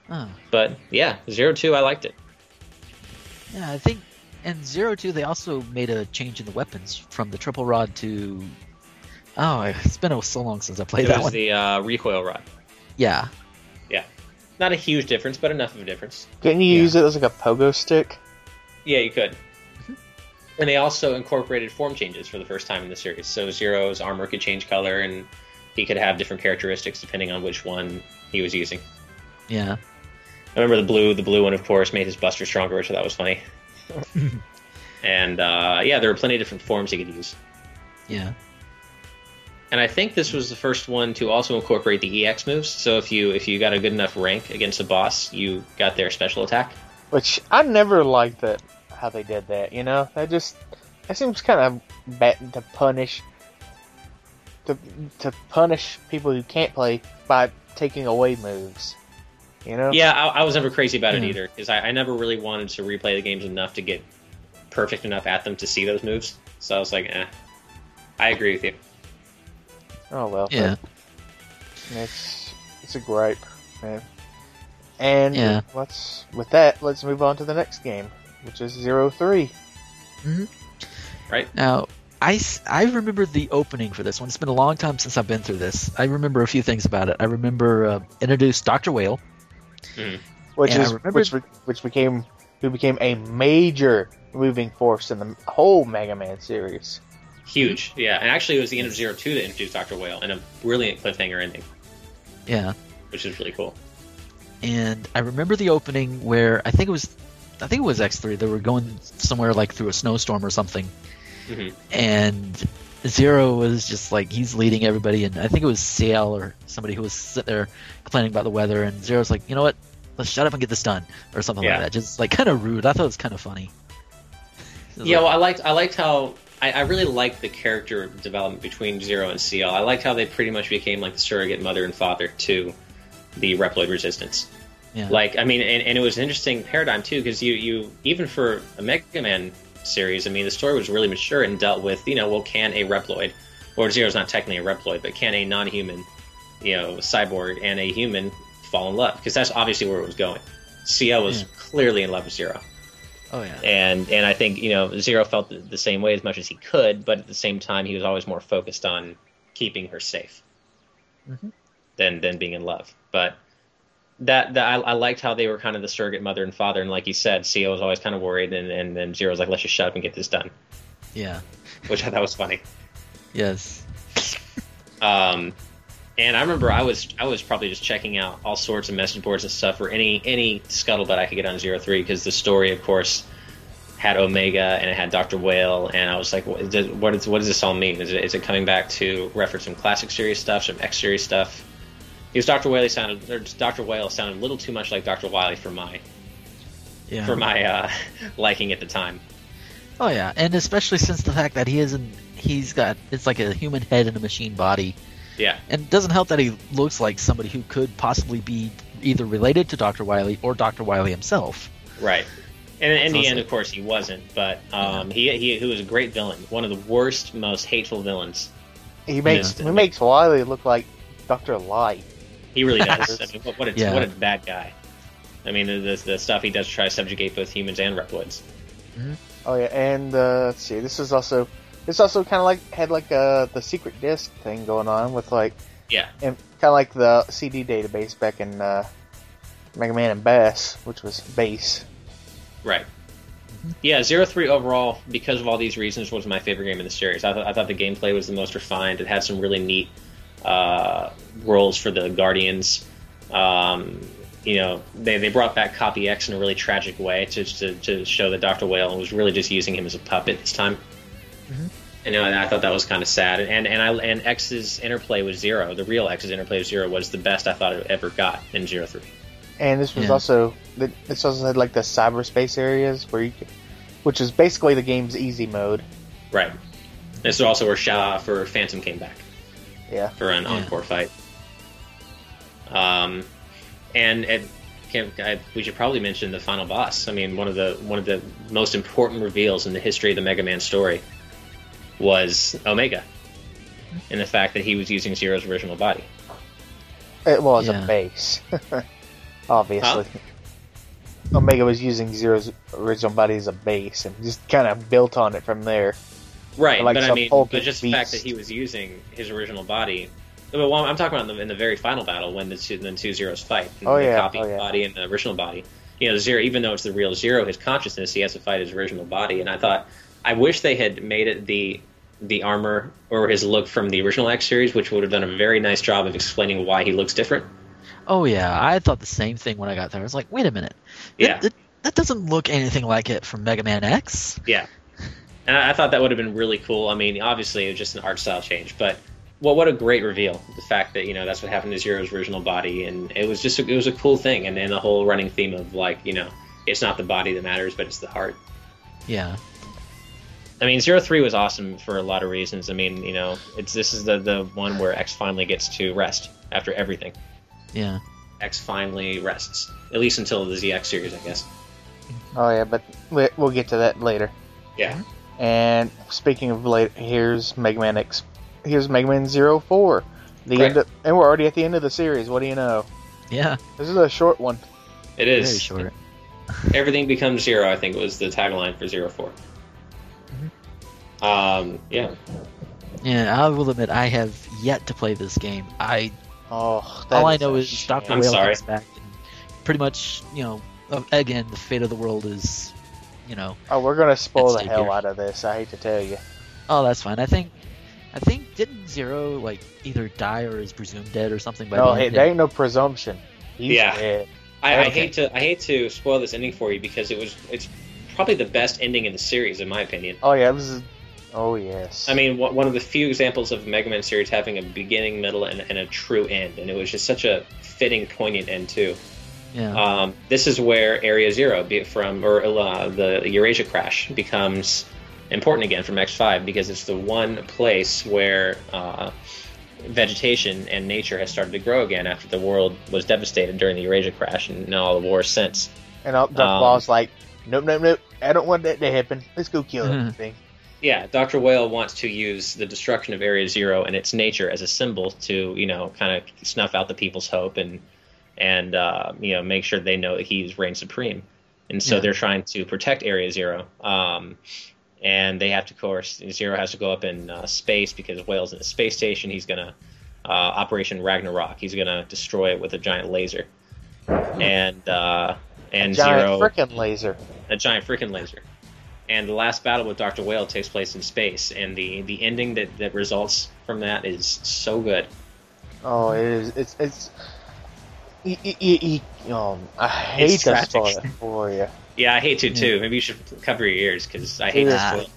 Oh. but yeah, Zero Two, I liked it. Yeah, I think in Zero Two they also made a change in the weapons from the triple rod to. Oh, it's been so long since I played It that was one. the uh, recoil rod. Yeah. Yeah. Not a huge difference, but enough of a difference. Couldn't you Yeah. use it as like a pogo stick? Yeah, you could. Mm-hmm. And they also incorporated form changes for the first time in the series. So Zero's armor could change color, and he could have different characteristics depending on which one he was using. Yeah. I remember the blue. The blue one, of course, made his Buster stronger, so that was funny. and uh, yeah, there were plenty of different forms he could use. Yeah. And I think this was the first one to also incorporate the EX moves. So if you if you got a good enough rank against a boss, you got their special attack. Which I never liked that how they did that. You know, that just that seems kind of bad to punish to to punish people who can't play by taking away moves. You know? Yeah, I, I was never crazy about it either because I, I never really wanted to replay the games enough to get perfect enough at them to see those moves. So I was like, eh. I agree with you. Oh well. Yeah. It's it's a gripe, man. And Yeah. let's with that, let's move on to the next game, which is Zero Three. Right? Now, I, s- I remember the opening for this one. It's been a long time since I've been through this. I remember a few things about it. I remember uh, introduced Dr. Weil. which is remember- which which became who became a major moving force in the whole Mega Man series. Huge. Yeah. And actually, it was the end of Zero Two that introduced Dr. Weil and a brilliant cliffhanger ending, Yeah. which is really cool. And I remember the opening where I think it was I think it was X3. They were going somewhere like through a snowstorm or something. Hmm And Zero was just like he's leading everybody and I think it was Ciel or somebody who was sitting there complaining about the weather and Zero's like, "You know what? Let's shut up and get this done." Or something Yeah. like that. Just like kind of rude. I thought it was kind of funny. Yeah, like- well, I liked I liked how I, I really liked the character development between Zero and Ciel. I liked how they pretty much became like the surrogate mother and father to the Reploid Resistance. yeah. Like, I mean, and, and it was an interesting paradigm too, because you, you even for a Mega Man series, I mean, the story was really mature and dealt with, you know, well, can a Reploid, or Zero's not technically a Reploid, but can a non-human, you know, cyborg and a human fall in love? Because that's obviously where it was going. Ciel was Yeah. clearly in love with Zero, oh yeah. and and I think you know Zero felt the, the same way as much as he could, but at the same time, he was always more focused on keeping her safe Mhm. than than being in love. But that, that I, I liked how they were kind of the surrogate mother and father, and like you said, CO was always kind of worried, and and then Zero was like, let's just shut up and get this done, Yeah. which I thought was funny. Yes. Um, and I remember I was I was probably just checking out all sorts of message boards and stuff for any any scuttlebutt I could get on Zero Three because the story, of course, had Omega and it had Doctor Weil, and I was like, what, is, what does this all mean? Is it, is it coming back to reference some classic series stuff, some X series stuff? Because Doctor Weil sounded, or Doctor Weil sounded a little too much like Doctor Wily for my Yeah. for my uh, liking at the time. Oh yeah, and especially since the fact that he isn't he's got it's like a human head and a machine body. Yeah, And it doesn't help that he looks like somebody who could possibly be either related to Dr. Wily or Dr. Wily himself. Right. And in So the it's end, like- of course, he wasn't. But um, he, he he was a great villain, one of the worst, most hateful villains. He makes Yeah. he makes Wily look like Doctor Light. He really does. I mean, what, what a Yeah. what a bad guy. I mean, the, the the stuff he does to try to subjugate both humans and reploids. Oh yeah, and uh, let's see, this is also this also kind of like had like uh, the secret disc thing going on with like Yeah, and kind of like the CD database back in uh, Mega Man and Bass, which was base. right. Yeah, Zero Three overall, because of all these reasons, was my favorite game in the series. I, th- I thought the gameplay was the most refined. It had some really neat uh, roles for the Guardians. Um, you know, they, they brought back Copy X in a really tragic way to, to, to show that Dr. Weil was really just using him as a puppet this time. And, you know, and I thought that was kind of sad. And and I and X's interplay with Zero, the real X's interplay with Zero, was the best I thought it ever got in Zero Three. And this was Yeah. also this also had like the cyberspace areas where you, could, which is basically the game's easy mode. Right. This is also where Shah for Phantom came back Yeah. for an Yeah. encore fight. Um, and and can, I, we should probably mention the final boss. I mean, one of the one of the most important reveals in the history of the Mega Man story was Omega, and the fact that he was using Zero's original body. It was Yeah. a base, obviously. Omega was using Zero's original body as a base and just kind of built on it from there. Right, Like but I mean, Hulk but just the fact that he was using his original body well, I'm talking about in the, in the very final battle when the two, the two zeros fight. And Oh, the yeah, copy oh, yeah. body and the original body. You know, zero. Even though it's the real zero, his consciousness, he has to fight his original body. And I thought, I wish they had made it the the armor or his look from the original X series, which would have done a very nice job of explaining why he looks different. Oh yeah, I thought the same thing when I got there. I was like, wait a minute, that, Yeah. that, that doesn't look anything like it from Mega Man X. Yeah, and I, I thought that would have been really cool. I mean, obviously it was just an art style change, but well, what a great reveal! The fact that you know that's what happened to Zero's original body, and it was just a, it was a cool thing, and, and the whole running theme of like you know it's not the body that matters, but it's the heart. Yeah, I mean, Zero Three was awesome for a lot of reasons. I mean, you know, it's this is the the one where X finally gets to rest after everything. yeah. X finally rests, at least until the ZX series, I guess. Oh yeah, but we- we'll get to that later. Yeah. And speaking of later, here's Mega Man X. Here's Mega Man Zero Four. The Right. end, of, and we're already at the end of the series. What do you know? Yeah, This is a short one. It is. very short. Everything becomes zero. I think was the tagline for Zero 4 Um, yeah, Yeah, I will admit I have yet to play this game. I Oh, that all I know is. Doctor I'm Weil sorry. comes back, and pretty much, you know, uh, again, the fate of the world is, you know, Oh, we're gonna spoil the hell here. out of this. I hate to tell you. oh, that's fine. I think, I think didn't Zero like either die or is presumed dead or something by No, hey, there ain't no presumption. He's Yeah. dead. I, I hate to I hate to spoil this ending for you because it was it's probably the best ending in the series in my opinion. Oh yeah, this is. Oh yes. I mean, one one of the few examples of a Mega Man series having a beginning, middle, and, and a true end, and it was just such a fitting, poignant end too. Yeah, Um, this is where Area Zero, be it from or uh, the Eurasia crash, becomes important again from X5 because it's the one place where uh, vegetation and nature has started to grow again after the world was devastated during the Eurasia crash and all the wars since. and Dr. um, Ball's like, nope, nope, nope. I don't want that to happen. Let's go kill Mhm. everything. Yeah, Dr. Weil wants to use the destruction of Area Zero and its nature as a symbol to, you know, kind of snuff out the people's hope and and uh, you know make sure they know that he's reign supreme. And so Yeah. they're trying to protect Area Zero. Um, and they have to, of course, Zero has to go up in uh, space because Weil's in a space station. He's gonna uh, Operation Ragnarok. He's gonna destroy it with a giant laser. And uh, and Giant Zero frickin' laser. a giant freaking laser. And the last battle with Dr. Weil takes place in space, and the, the ending that, that results from that is so good. Oh, it is. It's it's. He, he, he, he- um, I hate It's to tragic. for you. Yeah, I hate to too. Maybe you should cover your ears because I hate Yeah. this.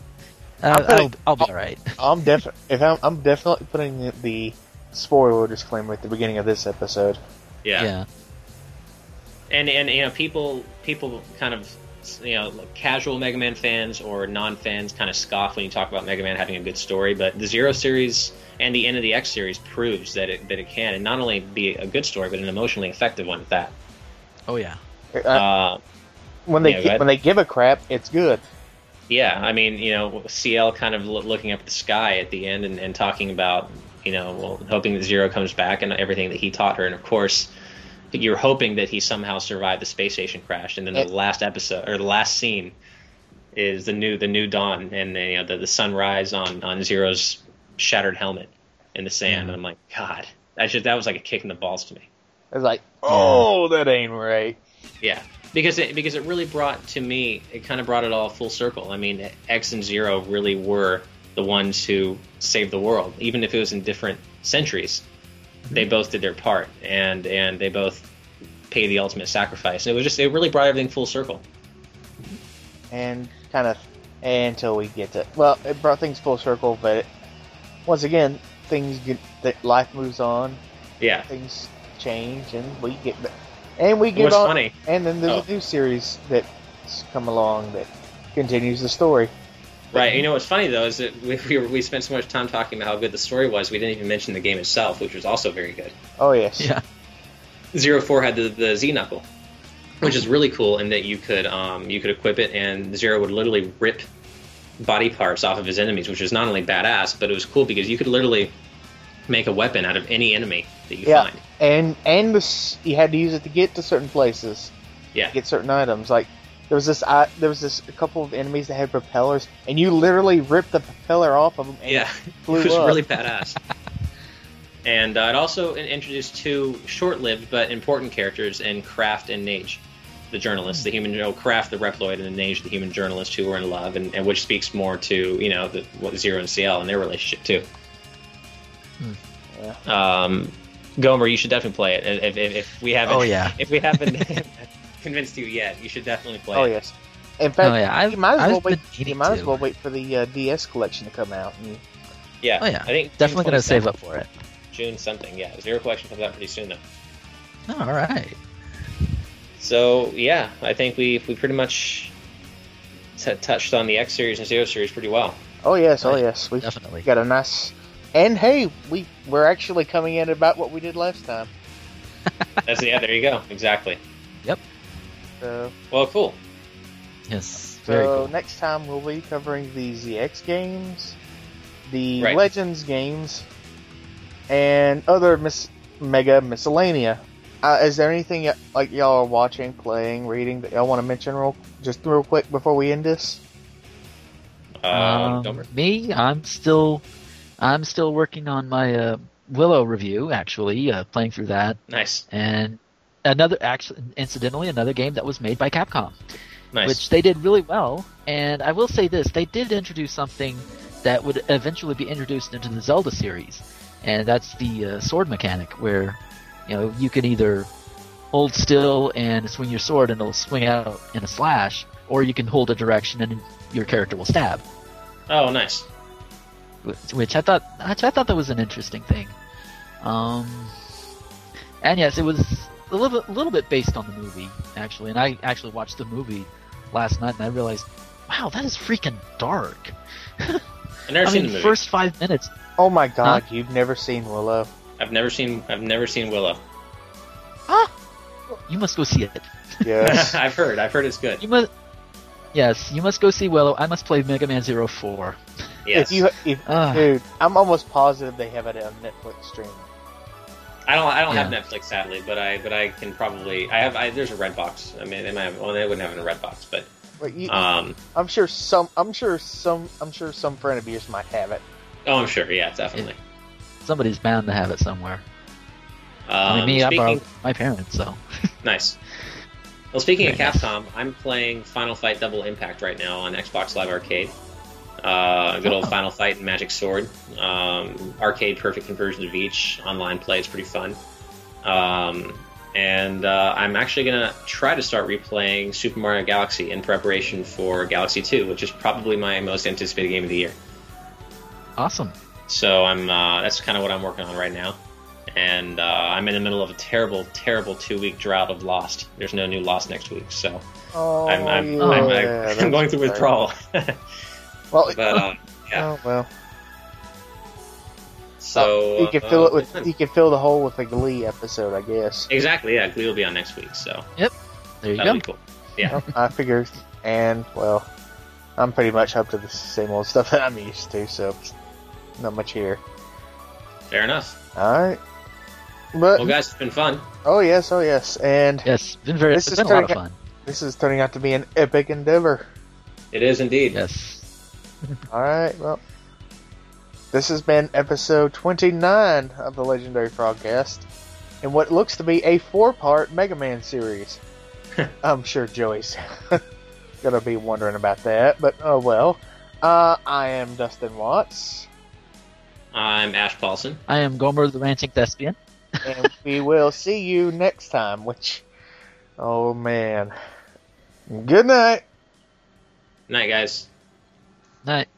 Uh, I'm putting- I'll, I'll be alright. I'm def if I'm, I'm definitely putting the spoiler disclaimer at the beginning of this episode. Yeah. yeah. and and you know people people kind of you know casual Mega Man fans or non fans kind of scoff when you talk about Mega Man having a good story, but the Zero series and the end of the X series proves that it that it can, and not only be a good story, but an emotionally effective one at that. Oh yeah. Uh, Uh, when they yeah, go gi- when they give a crap, it's good. Yeah, I mean, you know, Ciel kind of lo- looking up at the sky at the end and, and talking about, you know, well, hoping that Zero comes back and everything that he taught her. And of course, you're hoping that he somehow survived the space station crash. And then the It- last episode or the last scene is the new the new dawn and the, you know the, the sunrise on on Zero's shattered helmet in the sand. Yeah. And I'm like, God, that just that was like a kick in the balls to me. It's like, oh, that ain't right. Yeah, because it because it really brought to me it kind of brought it all full circle. I mean, X and Zero really were the ones who saved the world, even if it was in different centuries. They both did their part, and and they both paid the ultimate sacrifice. And it was just it really brought everything full circle. and kind of until we get to well, it brought things full circle, but it, once again, things get that life moves on, Yeah, things change, and we get and we get on, funny. and then there's Oh. a new series that's come along that continues the story. Right. You know what's funny though is that we, we, were, we spent so much time talking about how good the story was, we didn't even mention the game itself, which was also very good. Oh yes, Yeah. Zero Four had the, the Z knuckle, which is really cool in that you could um, you could equip it and Zero would literally rip body parts off of his enemies, which is not only badass, but it was cool because you could literally make a weapon out of any enemy that you Yeah. find. and and this you had to use it to get to certain places, Yeah. get certain items. Like there was this, uh, there was this a couple of enemies that had propellers, and you literally ripped the propeller off of them. And Yeah, flew it was up. really badass. And uh, it also introduced two short-lived but important characters in Craft and Neige, the journalists, the human, you know, Craft the Reploid, and Neige the human journalist who were in love, and, and which speaks more to you know the, what Zero and Ciel and their relationship too. Um, Gomer, you should definitely play it. If, if, if we haven't, Oh, yeah. if we haven't convinced you yet, you should definitely play Oh it. yes. In fact, Oh, yeah, I've- you might as I've well wait. You might as well wait for the uh, DS collection to come out. And, Yeah, Oh yeah, I think definitely gonna save up for it. June something. Yeah, Zero Collection comes out pretty soon though. Oh, all right. So yeah, I think we we pretty much t- touched on the X series and Zero series pretty well. oh yes, oh yes, we Definitely. got a nice. And hey, we we're actually coming in about what we did last time. That's yeah. There you go. Exactly. So, Well, cool. Yes. Very so cool. next time we'll be covering the ZX games, the Right. Legends games, and other mis- mega miscellanea. Uh, is there anything y- like y'all are watching, playing, reading that y'all want to mention real just real quick before we end this? Um, Um, me, I'm still, I'm still working on my uh, Willow review. Actually, uh, playing through that, Nice, and another, actually, incidentally, another game that was made by Capcom, nice. which they did really well. And I will say this: they did introduce something that would eventually be introduced into the Zelda series, and that's the uh, sword mechanic, where you know you can either hold still and swing your sword and it'll swing out in a slash, or you can hold a direction and your character will stab. oh, nice. which- which I thought which I thought that was an interesting thing. Um, and yes, it was a little bit, a little bit based on the movie actually, and I actually watched the movie last night and I realized, wow, that is freaking dark. I've never I seen mean, the movie. first five minutes. Oh my God, you've never seen Willow? I've never seen. I've never seen Willow. Ah, you must go see it. Yes. I've heard. I've heard it's good. You must. Yes, you must go see Willow. I must play Mega Man Zero Four. Yes. If you, if, Ah. dude, I'm almost positive they have it on Netflix stream. I don't. I don't have Netflix sadly, but I. But I can probably. I have. I, there's a red box. I mean, they might have. Well, they wouldn't have it in a Redbox, but. But you, Um. I'm sure some. I'm sure some. I'm sure some friend of yours might have it. Oh, I'm sure. Yeah, definitely. Somebody's bound to have it somewhere. I Um, mean, me, I speaking, borrowed my parents, so. Nice. Well, speaking of Very nice. Capcom, I'm playing Final Fight Double Impact right now on Xbox Live Arcade. Uh, good old Oh. Final Fight and Magic Sword. Um, arcade perfect conversion of each. Online play is pretty fun. Um, and uh, I'm actually going to try to start replaying Super Mario Galaxy in preparation for Galaxy 2, which is probably my most anticipated game of the year. Awesome. So I'm uh, that's kind of what I'm working on right now, and uh, I'm in the middle of a terrible, terrible two week drought of Lost. There's no new Lost next week, so Oh, I'm I'm, yeah, I'm, I'm, that's I'm going through right. withdrawal. Well, but uh, yeah, oh, well, so you can uh, fill it with. fun. You can fill the hole with a Glee episode, I guess. exactly. Yeah, Glee will be on next week, so Yep. There you that'll go. be cool. Yeah, Well, I figured, and well, I'm pretty much up to the same old stuff that I'm used to, so not much here. fair enough. All right, but Well, guys, it's been fun. oh yes, oh yes, and Yes, been very. This It's is been a lot of turning fun. this is turning out to be an epic endeavor. It is indeed. Yes. All right, well, this has been episode 29 of the Legendary Frogcast, and what looks to be a four-part Mega Man series. I'm sure Joey's gonna be wondering about that, but oh well. Uh, I am Dustin Watts, I'm Ash Paulsen. I am Gomer the Ranting Thespian. and we will see you next time. Which, oh man, good night. Night, guys. Night.